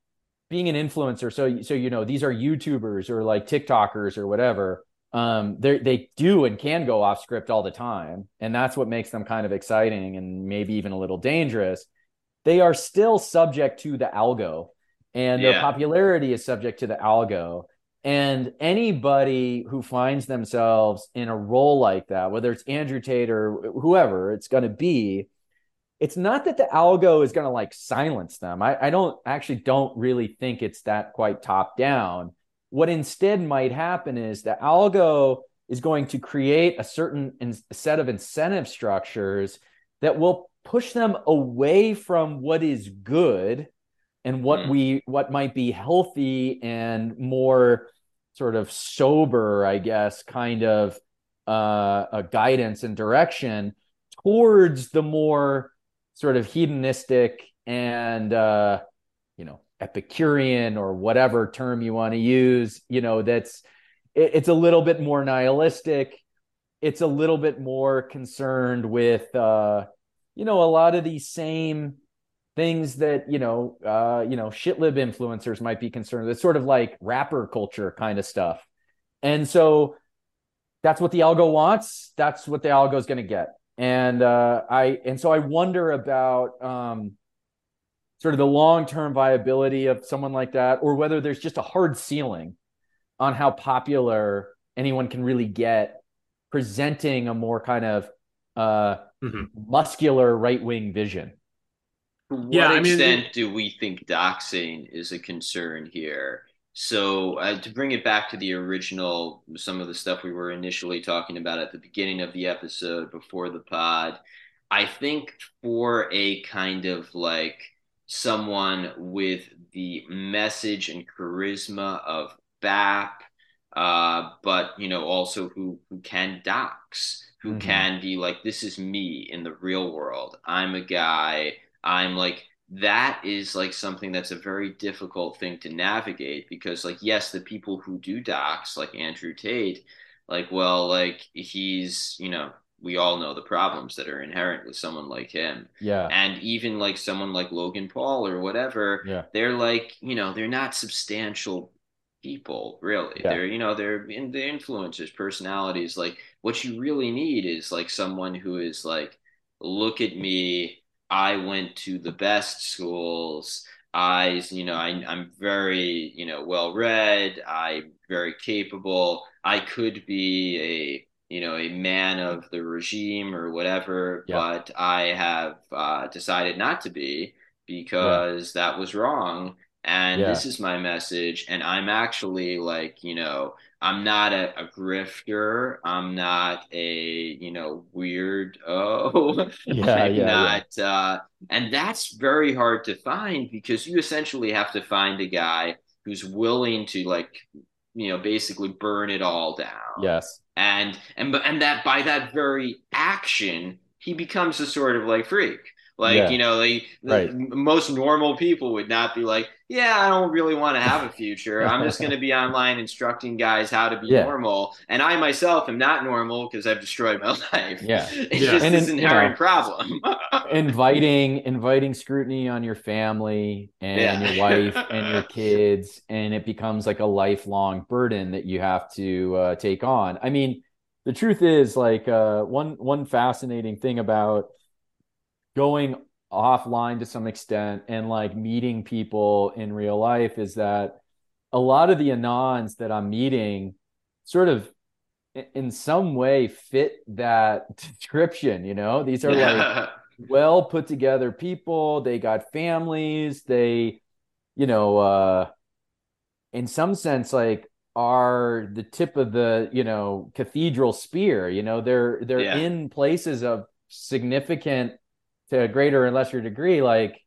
being an influencer, so so you know, these are YouTubers or like TikTokers or whatever. Um, they they do and can go off script all the time, and that's what makes them kind of exciting and maybe even a little dangerous they are still subject to the algo and yeah. their popularity is subject to the algo. And anybody who finds themselves in a role like that, whether it's Andrew Tate or whoever it's going to be, it's not that the algo is going to like silence them. I, I don't actually don't really think it's that quite top down. What instead might happen is the algo is going to create a certain in, set of incentive structures that will push them away from what is good and what mm. we what might be healthy and more sort of sober i guess kind of uh, a guidance and direction towards the more sort of hedonistic and uh, you know epicurean or whatever term you want to use you know that's it, it's a little bit more nihilistic it's a little bit more concerned with uh, you know, a lot of these same things that, you know, uh, you know, shitlib influencers might be concerned. It's sort of like rapper culture kind of stuff. And so that's what the algo wants. That's what the algo is going to get. And uh, I and so I wonder about um, sort of the long term viability of someone like that, or whether there's just a hard ceiling on how popular anyone can really get presenting a more kind of uh, mm-hmm. muscular right wing vision. To what yeah, extent I mean, do we think doxing is a concern here? So uh, to bring it back to the original, some of the stuff we were initially talking about at the beginning of the episode before the pod, I think for a kind of like someone with the message and charisma of BAP, uh, but you know also who who can dox, who mm-hmm. can be like this is me in the real world. I'm a guy. I'm like that is like something that's a very difficult thing to navigate because like yes the people who do dox, like andrew tate like well like he's you know we all know the problems that are inherent with someone like him yeah and even like someone like logan paul or whatever yeah they're like you know they're not substantial people really yeah. they're you know they're in the influencers personalities like what you really need is like someone who is like look at me I went to the best schools. I, you know, I, I'm very, you know, well read. I'm very capable. I could be a, you know, a man of the regime or whatever, yeah. but I have uh, decided not to be because yeah. that was wrong. And yeah. this is my message. And I'm actually like, you know, I'm not a, a grifter. I'm not a you know weird oh. Yeah, I'm yeah, not. Yeah. Uh, and that's very hard to find because you essentially have to find a guy who's willing to like you know basically burn it all down. Yes. And and and that by that very action he becomes a sort of like freak. Like, yeah. you know, like right. most normal people would not be like, yeah, I don't really want to have a future. I'm just going to be online instructing guys how to be yeah. normal. And I myself am not normal because I've destroyed my life. Yeah. It's yeah. just and this in, inherent you know, problem. inviting, inviting scrutiny on your family and yeah. your wife and your kids. And it becomes like a lifelong burden that you have to uh, take on. I mean, the truth is like uh, one, one fascinating thing about going offline to some extent and like meeting people in real life is that a lot of the anons that I'm meeting sort of in some way fit that description, you know? These are like well put together people, they got families, they you know uh in some sense like are the tip of the, you know, cathedral spear, you know, they're they're yeah. in places of significant to a greater and lesser degree like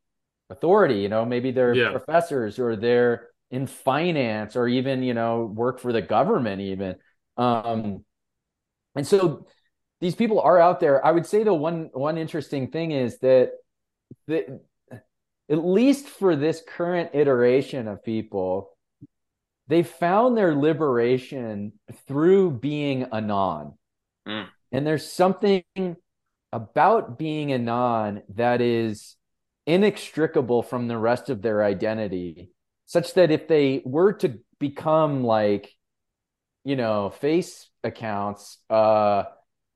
authority you know maybe they're yeah. professors or they're in finance or even you know work for the government even um and so these people are out there i would say the one one interesting thing is that the at least for this current iteration of people they found their liberation through being anon mm. and there's something about being a non that is inextricable from the rest of their identity such that if they were to become like you know face accounts uh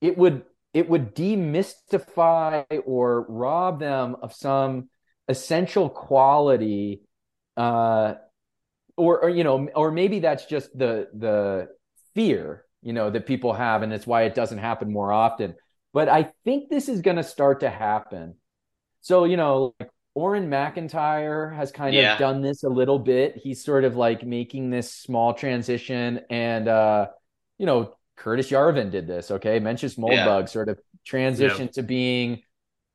it would it would demystify or rob them of some essential quality uh or, or you know or maybe that's just the the fear you know that people have and it's why it doesn't happen more often but I think this is going to start to happen. So, you know, like Auron MacIntyre has kind yeah. of done this a little bit. He's sort of like making this small transition. And, uh, you know, Curtis Yarvin did this. Okay. Mencius Moldbug yeah. sort of transitioned yeah. to being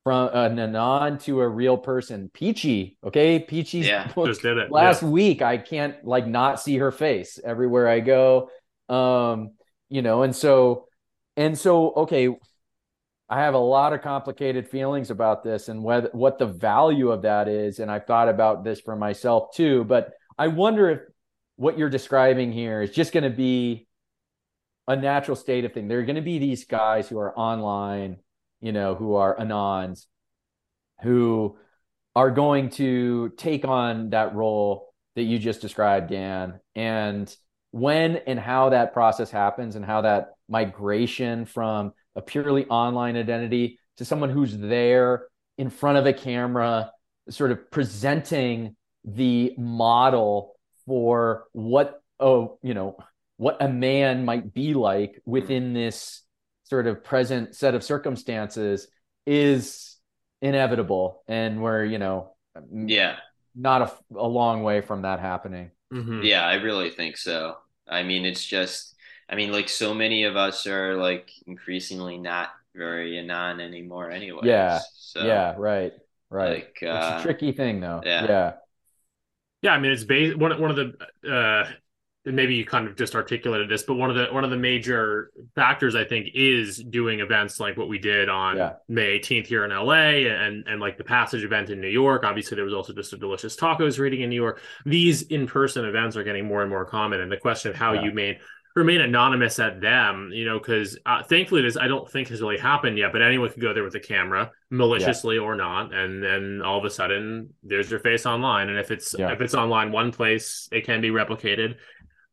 from an anon to a real person. Peachy. Okay. Peachy's yeah, Just did it. last week. I can't like not see her face everywhere I go. Um, you know, and so, and so, okay, I have a lot of complicated feelings about this and what the value of that is. And I've thought about this for myself too. But I wonder if what you're describing here is just going to be a natural state of thing. There are going to be these guys who are online, you know, who are anons, who are going to take on that role that you just described, Dan. And when and how that process happens and how that migration from a purely online identity to someone who's there in front of a camera, sort of presenting the model for what oh you know what a man might be like within this sort of present set of circumstances is inevitable and we're you know yeah. not a, a long way from that happening. Mm-hmm. yeah i really think so. I mean it's just I mean, like so many of us are like increasingly not very anon anymore, anyway. Yeah. So, yeah. Right. Right. Like, it's uh, a tricky thing, though. Yeah. Yeah. Yeah. I mean, it's based one one of the uh, maybe you kind of just articulated this, but one of the one of the major factors I think is doing events like what we did on yeah. May 18th here in LA and and like the Passage event in New York. Obviously, there was also just a delicious tacos reading in New York. These in person events are getting more and more common, and the question of how yeah. you made remain anonymous at them, you know, because uh, thankfully this I don't think has really happened yet. But anyone could go there with a camera, maliciously yeah. or not, and then all of a sudden there's your face online. And if it's yeah. if it's online one place, it can be replicated.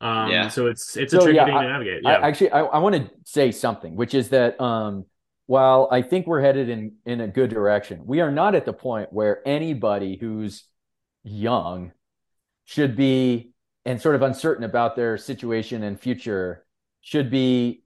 Um, yeah. So it's it's a tricky yeah, thing I, to navigate. Yeah. I, actually, I, I want to say something, which is that um, while I think we're headed in in a good direction, we are not at the point where anybody who's young should be and sort of uncertain about their situation and future should be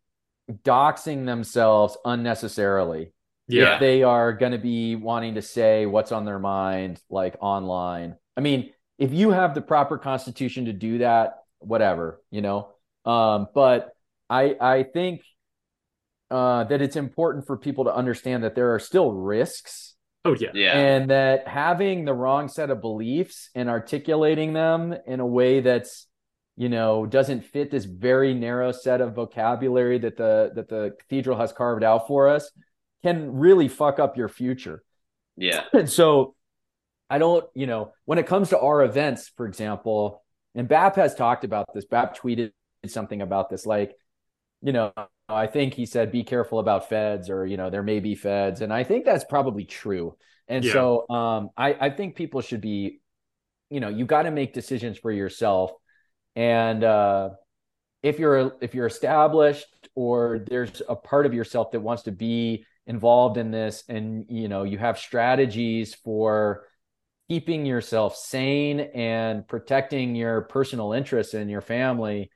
doxing themselves unnecessarily. Yeah. if they are going to be wanting to say what's on their mind like online. I mean if you have the proper constitution to do that whatever you know? Um, but i i think uh, that it's important for people to understand that there are still risks Oh yeah. Yeah. And that having the wrong set of beliefs and articulating them in a way that's you know doesn't fit this very narrow set of vocabulary that the that the cathedral has carved out for us can really fuck up your future. Yeah. And so I don't, you know, when it comes to our events, for example, and BAP has talked about this. BAP tweeted something about this like, you know, I think he said, be careful about feds or, you know, there may be feds. And I think that's probably true. And yeah. so um, I, I think people should be, you know, you got to make decisions for yourself. And uh, if you're if you're established or there's a part of yourself that wants to be involved in this and you know you have strategies for keeping yourself sane and protecting your personal interests and your family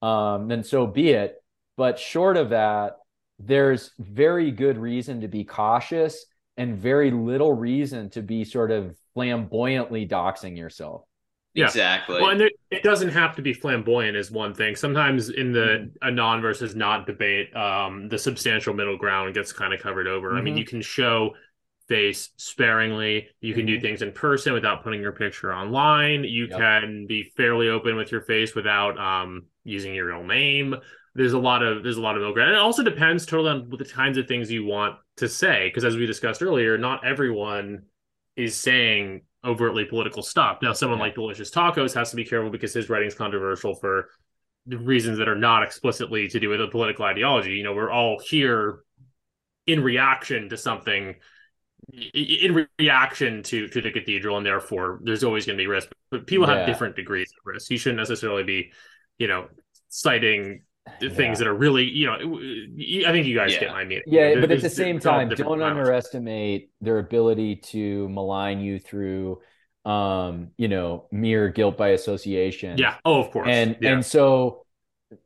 um, then so be it but short of that, there's very good reason to be cautious and very little reason to be sort of flamboyantly doxing yourself. Yeah. Exactly. Well, and there, it doesn't have to be flamboyant is one thing. Sometimes in the mm-hmm. a non versus not debate, um, the substantial middle ground gets kind of covered over. Mm-hmm. I mean, mm-hmm. you can show face sparingly. You can mm-hmm. do things in person without putting your picture online. You yep. can be fairly open with your face without um, using your real name there's a lot of there's a lot of middle ground. It also depends totally on what the kinds of things you want to say, because as we discussed earlier, not everyone is saying overtly political stuff. Now, someone yeah. like Delicious Tacos has to be careful because his writing is controversial for reasons that are not explicitly to do with a political ideology. You know, we're all here in reaction to something in reaction to to the cathedral and therefore there's always going to be risk but people yeah. have different degrees of risk you shouldn't necessarily be you know citing things yeah. that are really, you know, I think you guys yeah. get my meaning. Yeah, but at the same time, don't underestimate their ability to malign you through, um, you know, mere guilt by association. Yeah. Oh, of course. And yeah. and so,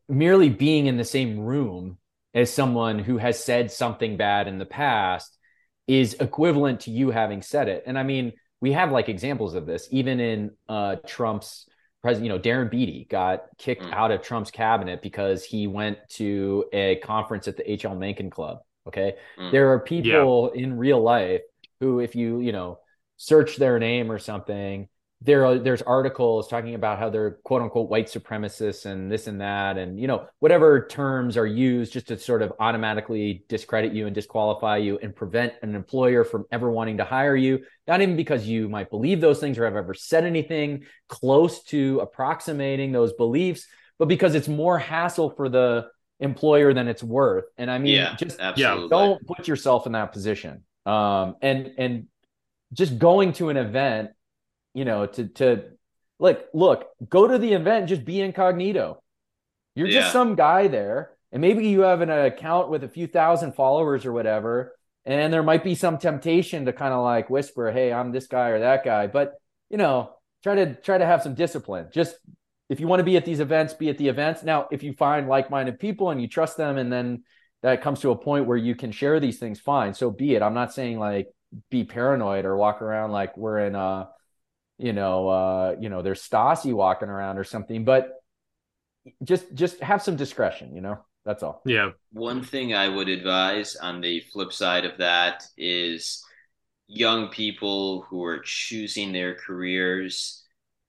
merely being in the same room as someone who has said something bad in the past is equivalent to you having said it. And I mean, we have like examples of this, even in uh, Trump's president, you know, Darren Beattie got kicked mm. out of Trump's cabinet because he went to a conference at the HL Mencken Club. Okay. Mm. There are people yeah. in real life who, if you, you know, search their name or something, there are there's articles talking about how they're quote unquote white supremacists and this and that and you know whatever terms are used just to sort of automatically discredit you and disqualify you and prevent an employer from ever wanting to hire you not even because you might believe those things or have ever said anything close to approximating those beliefs but because it's more hassle for the employer than it's worth and i mean yeah, just absolutely. don't put yourself in that position um and and just going to an event you know, to to like look, go to the event, just be incognito. You're yeah. just some guy there, and maybe you have an account with a few thousand followers or whatever, and there might be some temptation to kind of like whisper, "Hey, I'm this guy or that guy," but you know, try to try to have some discipline. Just if you want to be at these events, be at the events. Now, if you find like-minded people and you trust them, and then that comes to a point where you can share these things, fine. So be it. I'm not saying like be paranoid or walk around like we're in uh you know, uh, you know, there's Stasi walking around or something, but just just have some discretion, you know. That's all. Yeah. One thing I would advise on the flip side of that is young people who are choosing their careers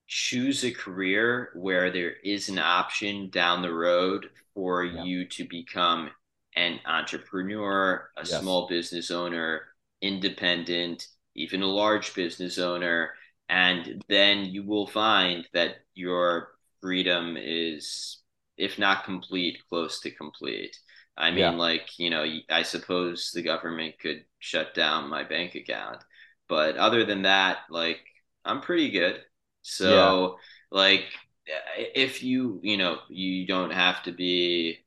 choose a career where there is an option down the road for yeah. you to become an entrepreneur, a yes. small business owner, independent, even a large business owner. And then you will find that your freedom is, if not complete, close to complete. I mean, yeah. like, you know, I suppose the government could shut down my bank account. But other than that, like, I'm pretty good. So, yeah. like, if you, you know, you don't have to be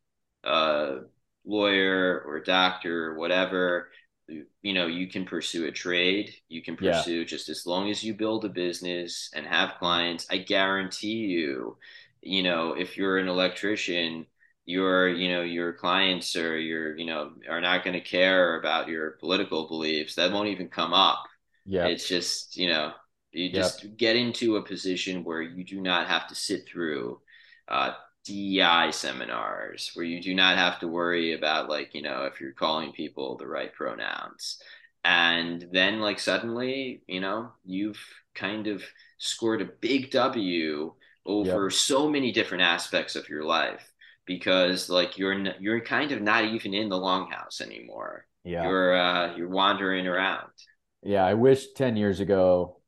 a lawyer or doctor or whatever, you know, you can pursue a trade. You can pursue yeah. just as long as you build a business and have clients. I guarantee you, you know, if you're an electrician, your you know your clients or your you know are not going to care about your political beliefs that won't even come up yeah it's just you know you just yep. get into a position where you do not have to sit through uh, DEI seminars, where you do not have to worry about like you know if you're calling people the right pronouns, and then like suddenly you know you've kind of scored a big W over yep. so many different aspects of your life because like you're you're kind of not even in the longhouse anymore. Yeah, you're uh, you're wandering around. Yeah, I wish ten years ago,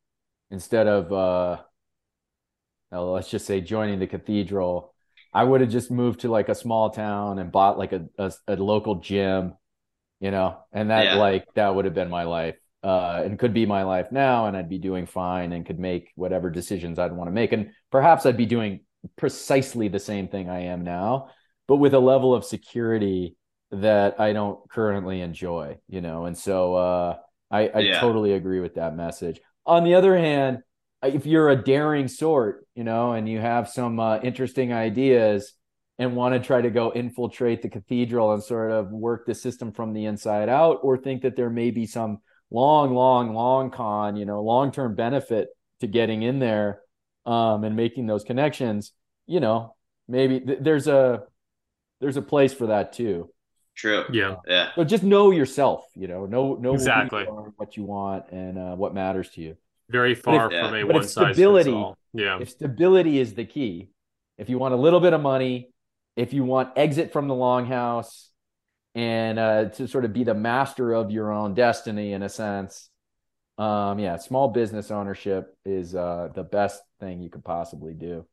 instead of uh, well, let's just say joining the cathedral, I would have just moved to like a small town and bought like a a, a local gym, you know, and that yeah. like that would have been my life. Uh, and could be my life now, and I'd be doing fine and could make whatever decisions I'd want to make. And perhaps I'd be doing precisely the same thing I am now, but with a level of security that I don't currently enjoy, you know. And so uh, I, I yeah. totally agree with that message. On the other hand, if you're a daring sort, you know, and you have some uh, interesting ideas and want to try to go infiltrate the cathedral and sort of work the system from the inside out, or think that there may be some long, long, long con, you know, long term benefit to getting in there um, and making those connections, you know, maybe th- there's a there's a place for that too. True. Yeah. Yeah. So just know yourself, you know, know know exactly you what you want and uh, what matters to you. Very far if, from a one size stability, fits all. Yeah. If stability is the key, if you want a little bit of money, if you want exit from the longhouse and uh, to sort of be the master of your own destiny in a sense, um, yeah, small business ownership is uh, the best thing you could possibly do.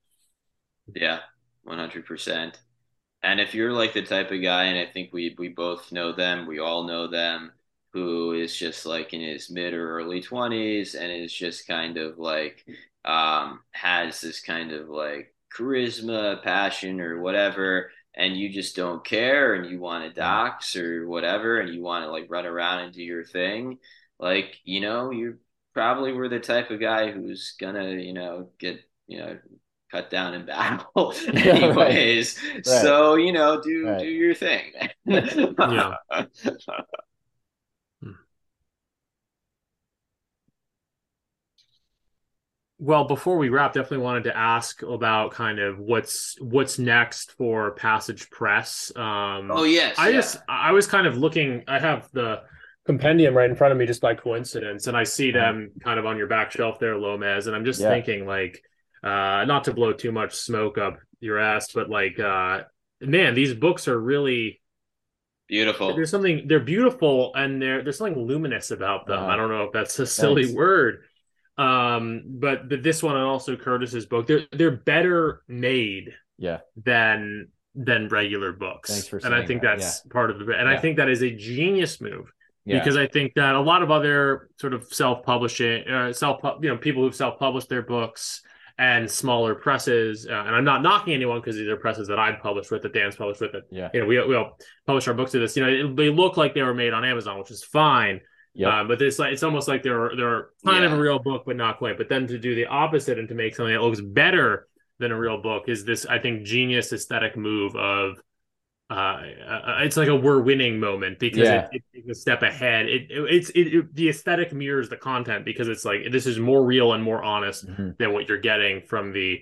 Yeah, one hundred percent. And if you're like the type of guy, and I think we we both know them, we all know them, who is just like in his mid or early twenties and is just kind of like um, has this kind of like charisma, passion, or whatever, and you just don't care, and you want to dox or whatever, and you want to like run around and do your thing like you know you probably were the type of guy who's gonna you know get you know cut down in battle anyways right. Right. so you know do right. do your thing yeah well before we wrap definitely wanted to ask about kind of what's what's next for passage press um oh yes i yeah. just i was kind of looking i have the compendium right in front of me just by coincidence and i see them kind of on your back shelf there lomez and i'm just yeah. thinking like uh not to blow too much smoke up your ass but like uh man these books are really beautiful there's something they're beautiful and there there's something luminous about them uh, i don't know if that's a silly thanks. word um but but this one and also curtis's book they're they're better made yeah than than regular books and i think that. that's yeah. part of the and yeah. i think that is a genius move yeah. because I think that a lot of other sort of self-publishing, uh, self you know people who've self-published their books and smaller presses, uh, and I'm not knocking anyone because these are presses that I've published with, that Dan's published with, it. Yeah, you know, we we all publish our books to this. You know, it, they look like they were made on Amazon, which is fine. Yeah, uh, but it's like it's almost like they're they're kind yeah. of a real book, but not quite. But then to do the opposite and to make something that looks better than a real book is this, I think, genius aesthetic move of uh, uh, it's like a we're winning moment because yeah. it, it's a step ahead. It, it it's it, the aesthetic mirrors the content because it's like this is more real and more honest mm-hmm. than what you're getting from the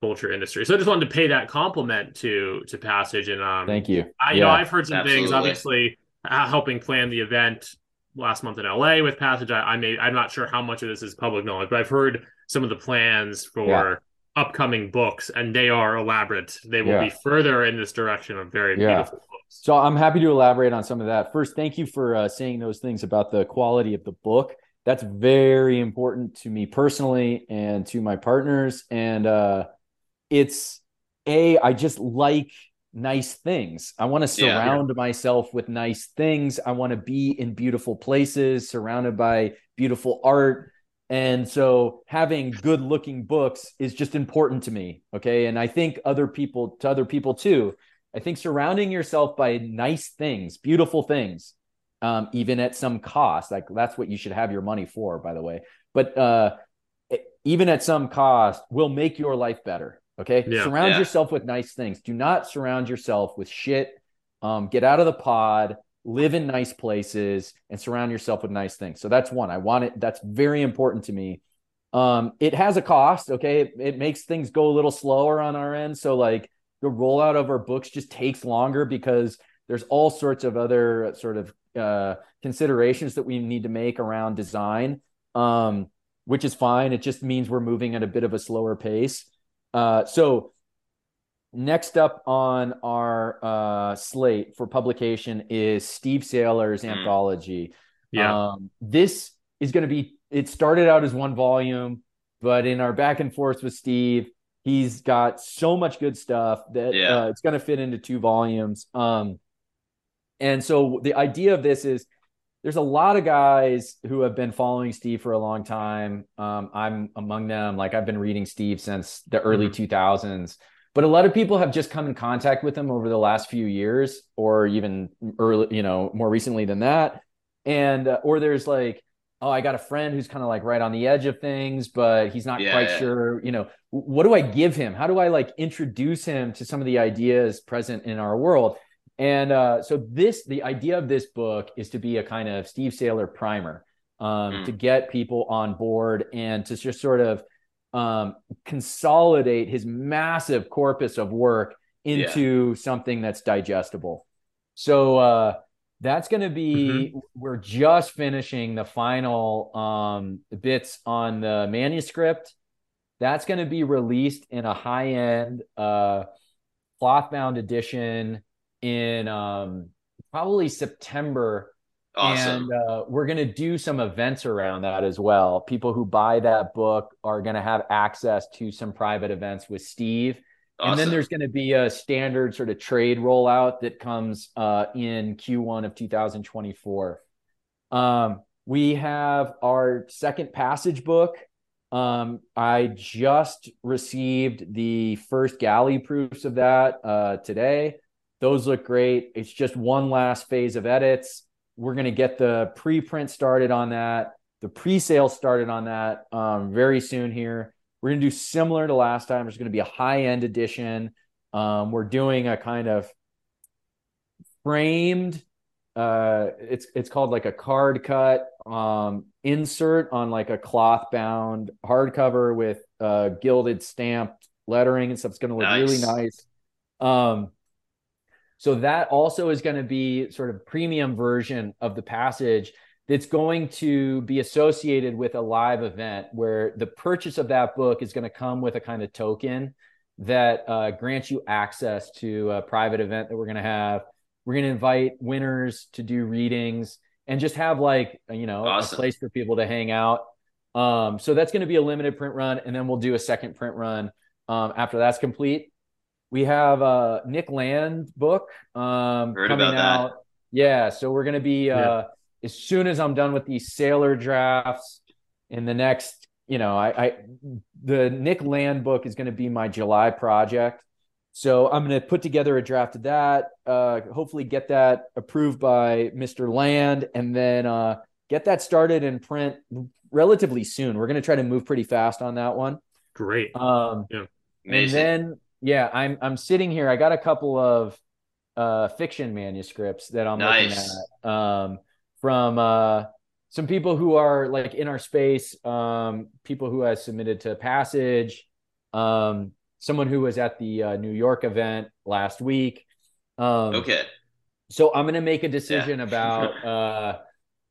culture industry. So I just wanted to pay that compliment to to Passage and um. Thank you. I yeah. know I've heard some Absolutely. things. Obviously, uh, helping plan the event last month in LA with Passage. I, I may I'm not sure how much of this is public knowledge, but I've heard some of the plans for yeah. upcoming books, and they are elaborate. They will yeah. be further in this direction of very yeah. beautiful books. So I'm happy to elaborate on some of that. First, thank you for uh, saying those things about the quality of the book. That's very important to me personally and to my partners. And uh, it's a I just like nice things. I want to surround yeah, yeah. myself with nice things. I want to be in beautiful places, surrounded by beautiful art. And so having good looking books is just important to me. Okay. And I think other people, to other people too, I think surrounding yourself by nice things, beautiful things, um, even at some cost, like that's what you should have your money for, by the way. But uh, even at some cost, will make your life better. Okay. Yeah, surround yeah. yourself with nice things. Do not surround yourself with shit. Um, get out of the pod, live in nice places, and surround yourself with nice things. So that's one. I want it. That's very important to me. Um, it has a cost. Okay. It, it makes things go a little slower on our end. So, like, the rollout of our books just takes longer because there's all sorts of other sort of uh, considerations that we need to make around design, um, which is fine. It just means we're moving at a bit of a slower pace. Uh, so next up on our uh, slate for publication is Steve Sailer's mm. anthology. Yeah. Um, this is going to be, it started out as one volume, but in our back and forth with Steve, he's got so much good stuff that yeah. uh, it's going to fit into two volumes. Um, and so the idea of this is there's a lot of guys who have been following Steve for a long time. Um, I'm among them. Like I've been reading Steve since the early mm-hmm. 2000s, but a lot of people have just come in contact with him over the last few years, or even early, you know, more recently than that. And uh, or there's like, oh, I got a friend who's kind of like right on the edge of things, but he's not yeah, quite yeah. sure. You know, what do I give him? How do I like introduce him to some of the ideas present in our world? And uh, so this, the idea of this book is to be a kind of Steve Sailer primer um, mm. to get people on board and to just sort of um, consolidate his massive corpus of work into yeah. something that's digestible. So uh, that's going to be. Mm-hmm. We're just finishing the final um, bits on the manuscript. That's going to be released in a high end uh, cloth bound edition in um, probably September. Awesome. And uh, we're going to do some events around that as well. People who buy that book are going to have access to some private events with Steve. Awesome. And then there's going to be a standard sort of trade rollout that comes uh, in Q1 of 2024. Um, we have our second passage book. Um, I just received the first galley proofs of that uh, today. Those look great. It's just one last phase of edits. We're going to get the preprint started on that, the pre-sale started on that um, very soon here. We're going to do similar to last time. There's going to be a high-end edition. Um, we're doing a kind of framed. Uh, it's it's called like a card cut um, insert on like a cloth bound hardcover with uh, gilded stamped lettering and stuff. It's going to look nice. really nice. Um, so that also is going to be sort of premium version of the passage that's going to be associated with a live event where the purchase of that book is going to come with a kind of token that uh, grants you access to a private event that we're going to have. We're going to invite winners to do readings and just have like you know awesome. a place for people to hang out. Um, so that's going to be a limited print run, and then we'll do a second print run um, after that's complete. We have a Nick Land book um, coming out. That. Yeah, so we're gonna be uh, yeah. as soon as I'm done with these Sailer drafts in the next, you know, I, I the Nick Land book is gonna be my July project. So I'm going to put together a draft of that. Uh, hopefully, get that approved by Mr. Land, and then uh, get that started in print relatively soon. We're going to try to move pretty fast on that one. Great. Um, yeah. Amazing. And then yeah, I'm I'm sitting here. I got a couple of uh, fiction manuscripts that I'm nice. looking at um, from uh, some people who are like in our space, um, people who have submitted to Passage, um, someone who was at the uh, New York event last week. Um, okay. So I'm going to make a decision yeah. about. Uh,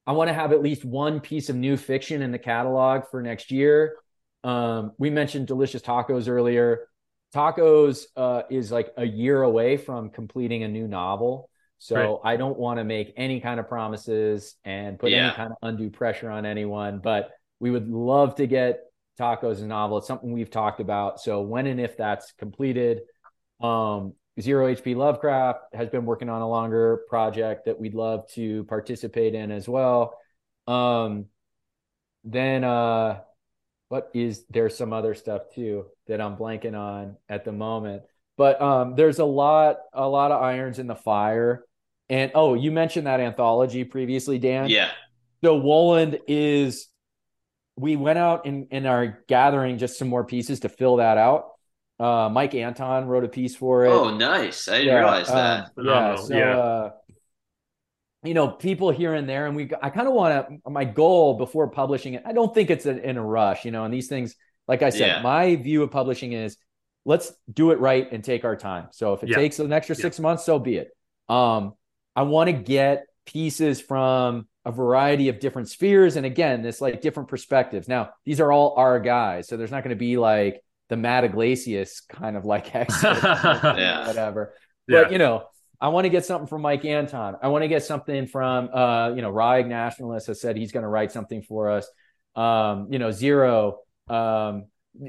I want to have at least one piece of new fiction in the catalog for next year. Um, we mentioned delicious tacos earlier. Tacos uh, is like a year away from completing a new novel. So right. I don't want to make any kind of promises and put yeah. any kind of undue pressure on anyone, but we would love to get tacos a novel. It's something we've talked about. So when and if that's completed, um, Zero HP Lovecraft has been working on a longer project that we'd love to participate in as well. Um, then uh, what is there's some other stuff too that I'm blanking on at the moment. But um, there's a lot, a lot of irons in the fire. And oh, you mentioned that anthology previously, Dan. Yeah. So Woland is we went out in, in our gathering just some more pieces to fill that out. Uh, Mike Anton wrote a piece for it. Oh, nice! I didn't yeah, realize that. Um, yeah, so, yeah. Uh, you know, people here and there, and we. I kind of want to. My goal before publishing it, I don't think it's a, in a rush. You know, and these things, like I said, yeah. my view of publishing is let's do it right and take our time. So if it yeah. takes an extra six months, so be it. Um, I want to get pieces from a variety of different spheres, and again, this like different perspectives. Now, these are all our guys, so there's not going to be like the Matt Yglesias kind of like yeah. whatever. Yeah. But you know, I want to get something from Mike Anton. I want to get something from uh, you know, Raw Egg Nationalist has said he's going to write something for us. Um, you know, Zero, um,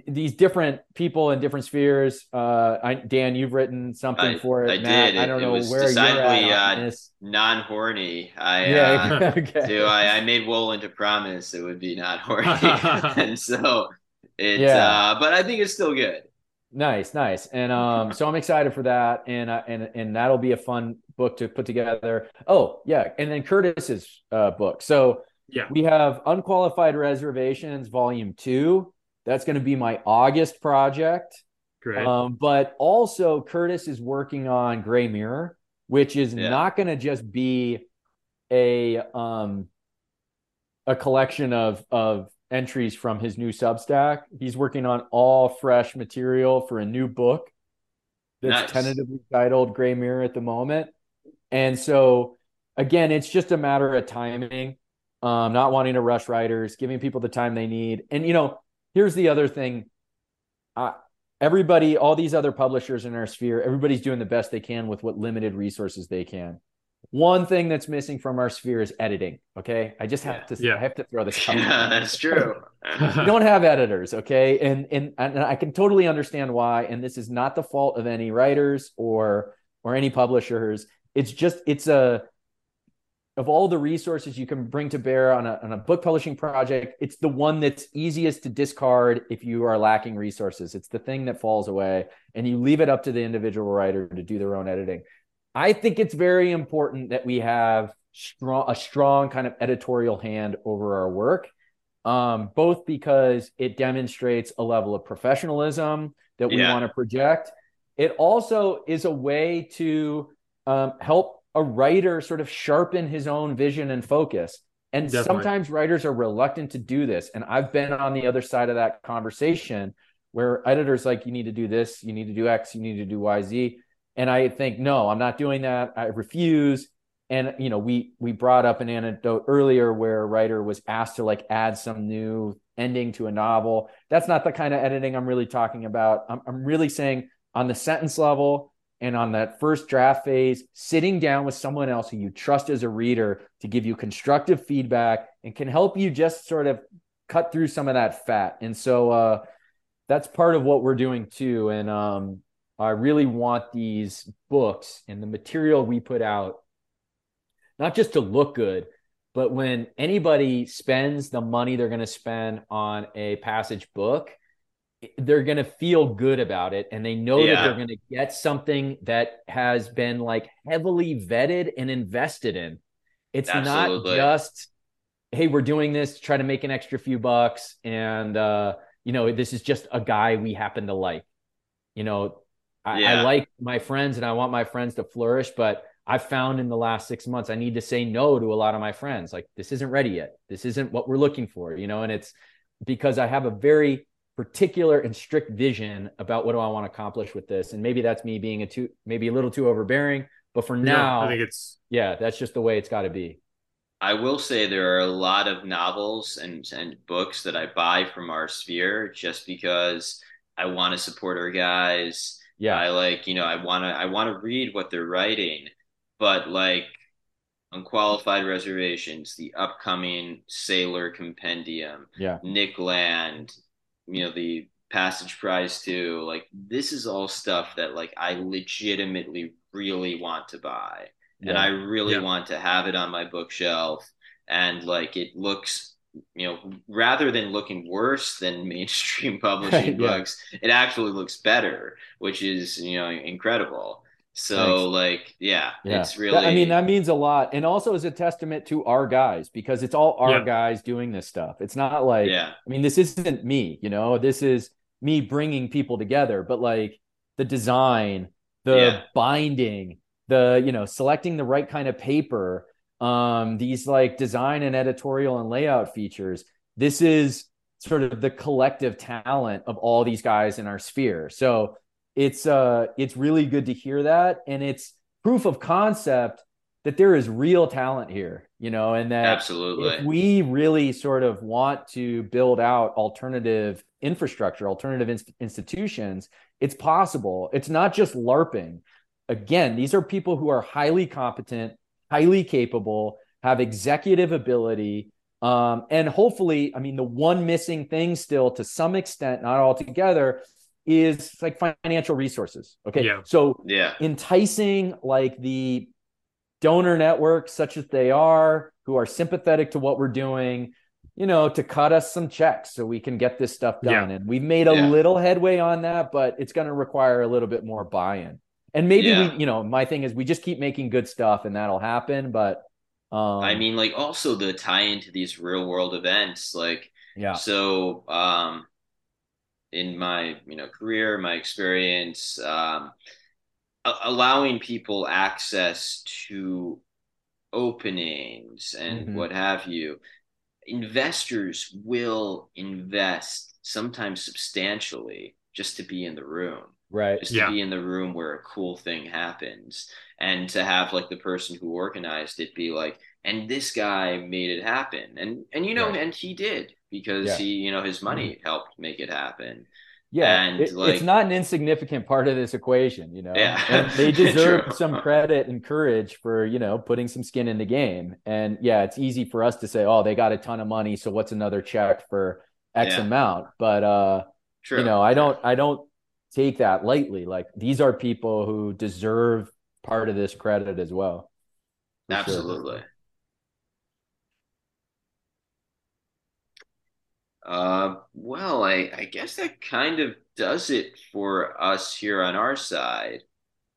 these different people in different spheres. Uh, I, Dan, you've written something I, for it. I Matt, did. I don't it, know it where you're at. Uh, non-horny. I yeah, uh, okay. do. I, I made Woland to promise it would be not horny, and so it, yeah. Uh, but I think it's still good. Nice, nice, and um, so I'm excited for that, and uh, and and that'll be a fun book to put together. Oh yeah, and then Curtis's uh, book. So yeah, we have unqualified reservations, volume two. That's going to be my August project. Great. Um, but also Curtis is working on Gray Mirror, which is yeah. not going to just be a um a collection of of entries from his new Substack. He's working on all fresh material for a new book that's nice. tentatively titled Gray Mirror at the moment. And so, again, it's just a matter of timing, um, not wanting to rush writers, giving people the time they need. And, you know, here's the other thing. Uh, everybody, all these other publishers in our sphere, everybody's doing the best they can with what limited resources they can. One thing that's missing from our sphere is editing. Okay, I just have to. Yeah. I have to throw this. Out. Yeah, that's true. we don't have editors. Okay, and, and and I can totally understand why. And this is not the fault of any writers or or any publishers. It's just it's a of all the resources you can bring to bear on a, on a book publishing project, it's the one that's easiest to discard if you are lacking resources. It's the thing that falls away, and you leave it up to the individual writer to do their own editing. I think it's very important that we have strong a strong kind of editorial hand over our work, um, both because it demonstrates a level of professionalism that we yeah. want to project. It also is a way to um, help a writer sort of sharpen his own vision and focus. And Definitely. sometimes writers are reluctant to do this. And I've been on the other side of that conversation where editors like, you need to do this, you need to do X, you need to do Y, Z and I think, no, I'm not doing that. I refuse. And you know, we we brought up an anecdote earlier where a writer was asked to like add some new ending to a novel. That's not the kind of editing I'm really talking about. I'm, I'm really saying on the sentence level and on that first draft phase, sitting down with someone else who you trust as a reader to give you constructive feedback and can help you just sort of cut through some of that fat. And so uh, that's part of what we're doing too. And um, I really want these books and the material we put out not just to look good, but when anybody spends the money they're going to spend on a passage book, they're going to feel good about it and they know yeah. that they're going to get something that has been like heavily vetted and invested in. It's Absolutely. not just hey, we're doing this to try to make an extra few bucks and uh you know, this is just a guy we happen to like. You know, I, yeah. I like my friends and I want my friends to flourish, but I've found in the last six months, I need to say no to a lot of my friends. Like, this isn't ready yet. This isn't what we're looking for, you know? And it's because I have a very particular and strict vision about what do I want to accomplish with this. And maybe that's me being a too, maybe a little too overbearing. But for now, yeah, I think it's, yeah, that's just the way it's got to be. I will say there are a lot of novels and and books that I buy from our sphere just because I want to support our guys. Yeah. I like, you know, I want to I want to read what they're writing, but like unqualified reservations, the upcoming Sailer Compendium, yeah, Nick Land, you know, the Passage Prize too. Like this is all stuff that like I legitimately really want to buy. Yeah. And I really yeah. want to have it on my bookshelf. And like it looks you know, rather than looking worse than mainstream publishing yeah. books, it actually looks better, which is, you know, incredible. So Thanks. like, yeah, yeah, it's really. I mean, that means a lot, and also is a testament to our guys because it's all our yeah. guys doing this stuff. It's not like, yeah. I mean, this isn't me, you know. This is me bringing people together, but like the design, the yeah. binding, the you know, selecting the right kind of paper, um, these like design and editorial and layout features. This is sort of the collective talent of all these guys in our sphere. So it's uh it's really good to hear that. And it's proof of concept that there is real talent here you know and that absolutely. we really sort of want to build out alternative infrastructure alternative in- institutions it's possible. It's not just larping. Again these are people who are highly competent highly capable have executive ability um, and hopefully i mean the one missing thing still to some extent not altogether is like financial resources. Okay. Yeah. So yeah, enticing like the donor networks, such as they are, who are sympathetic to what we're doing, you know, to cut us some checks so we can get this stuff done. Yeah. And we've made a yeah. little headway on that, but it's going to require a little bit more buy-in. And maybe yeah. we, you know, my thing is we just keep making good stuff and that'll happen. But um, I mean, like also the tie into these real world events, like yeah. So um in my you know career, my experience, um, allowing people access to openings and mm-hmm. what have you. Investors will invest sometimes substantially just to be in the room right just yeah. to be in the room where a cool thing happens and to have like the person who organized it be like and this guy made it happen and and you know right. and he did because yeah. he you know his money mm-hmm. helped make it happen yeah and it, like, it's not an insignificant part of this equation you know yeah and they deserve some credit and courage for you know putting some skin in the game and yeah it's easy for us to say oh they got a ton of money so what's another check for x yeah. amount but uh True. you know i don't i don't take that lightly. Like these are people who deserve part of this credit as well. Absolutely. Sure. Uh, well, I, I guess that kind of does it for us here on our side.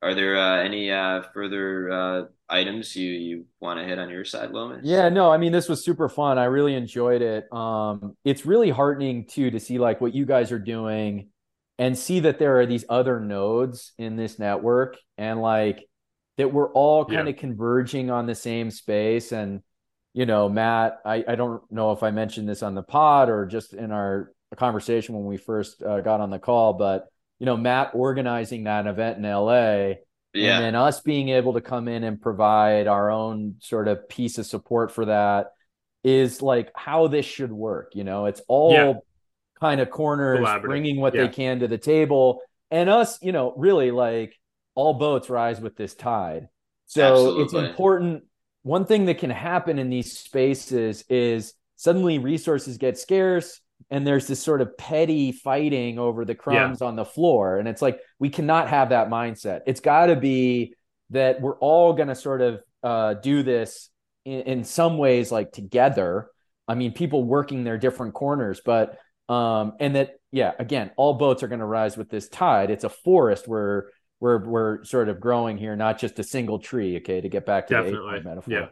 Are there uh, any uh, further uh, items you you want to hit on your side, Lomez? Yeah, no, I mean this was super fun. I really enjoyed it. Um, it's really heartening too to see like what you guys are doing and see that there are these other nodes in this network and like that we're all kind yeah. of converging on the same space and you know matt I, I don't know if i mentioned this on the pod or just in our conversation when we first uh, got on the call but you know matt organizing that event in la yeah. and then us being able to come in and provide our own sort of piece of support for that is like how this should work you know it's all yeah kind of corners, bringing what yeah. they can to the table, and us, you know, really like all boats rise with this tide. So Absolutely. it's important. One thing that can happen in these spaces is suddenly resources get scarce and there's this sort of petty fighting over the crumbs yeah. on the floor. And it's like, we cannot have that mindset. It's got to be that we're all going to sort of uh, do this in, in some ways, like together. I mean, people working their different corners, but um, and that yeah, again, all boats are going to rise with this tide. It's a forest where we're we're sort of growing here, not just a single tree. Okay, to get back to Definitely. the metaphor. Yeah.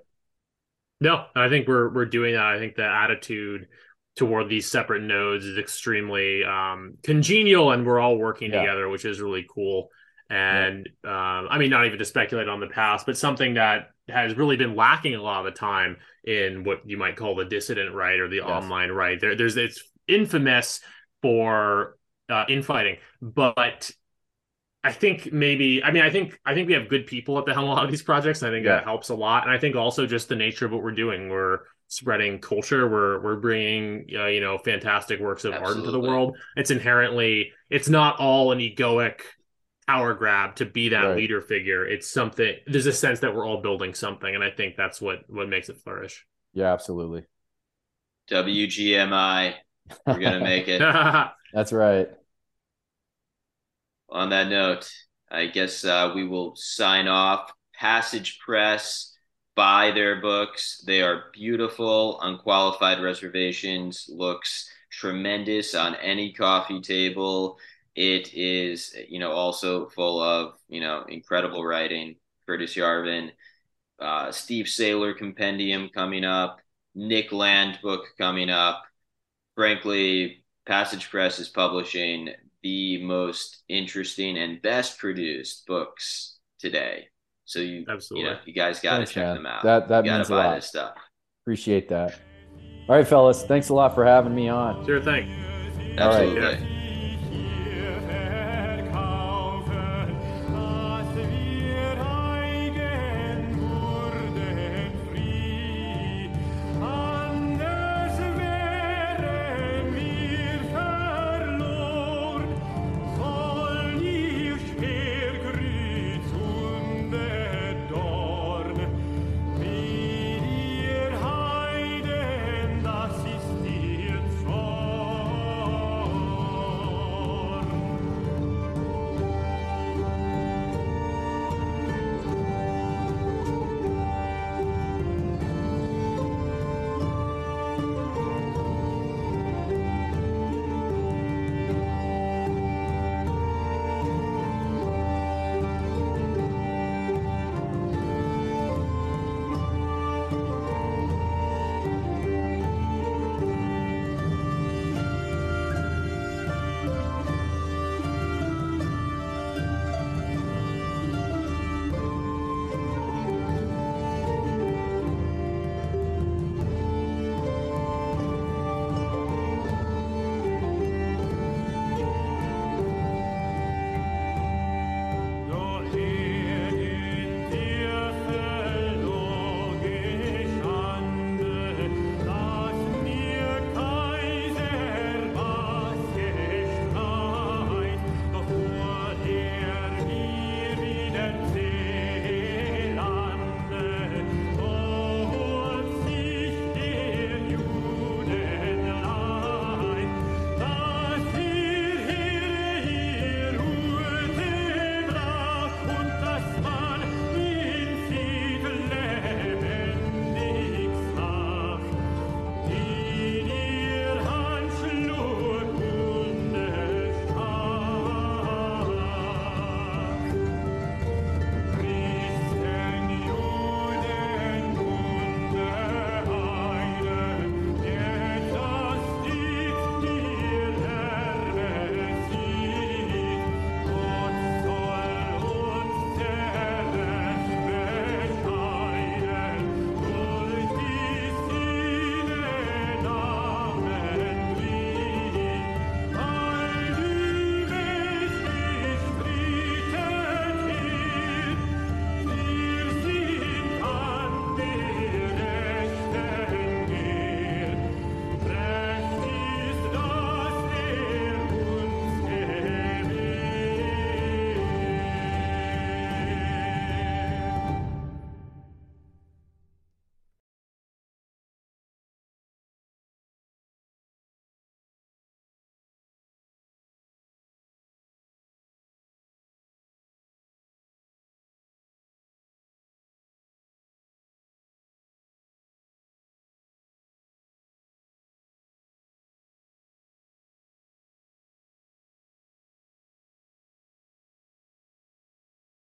No, I think we're we're doing that. I think the attitude toward these separate nodes is extremely um, congenial, and we're all working yeah. together, which is really cool. And yeah. um, I mean, not even to speculate on the past, but something that has really been lacking a lot of the time in what you might call the dissident right or the yes. online right. There, there's it's infamous for uh, infighting, but I think maybe I mean I think I think we have good people at the helm of a lot of these projects. I think yeah. that helps a lot, and I think also just the nature of what we're doing. We're spreading culture. We're we're bringing uh, you know fantastic works of Absolutely. art into the world. It's inherently it's not all an egoic power grab to be that right. leader figure. It's something. There's a sense that we're all building something, and I think that's what what makes it flourish. Yeah, absolutely. WGMI, we're gonna make it. that's right. On that note, I guess uh, we will sign off. Passage Press buy their books. They are beautiful, unqualified reservations, looks tremendous on any coffee table. It is, you know, also full of, you know, incredible writing. Curtis Yarvin, uh, Steve Sailer compendium coming up, Nick Land book coming up. Frankly, Passage Press is publishing the most interesting and best produced books today. So you, Absolutely. you know, you guys got to check man. them out. That that means a lot. This stuff. Appreciate that. All right, fellas. Thanks a lot for having me on. Sure thing. Absolutely. All right.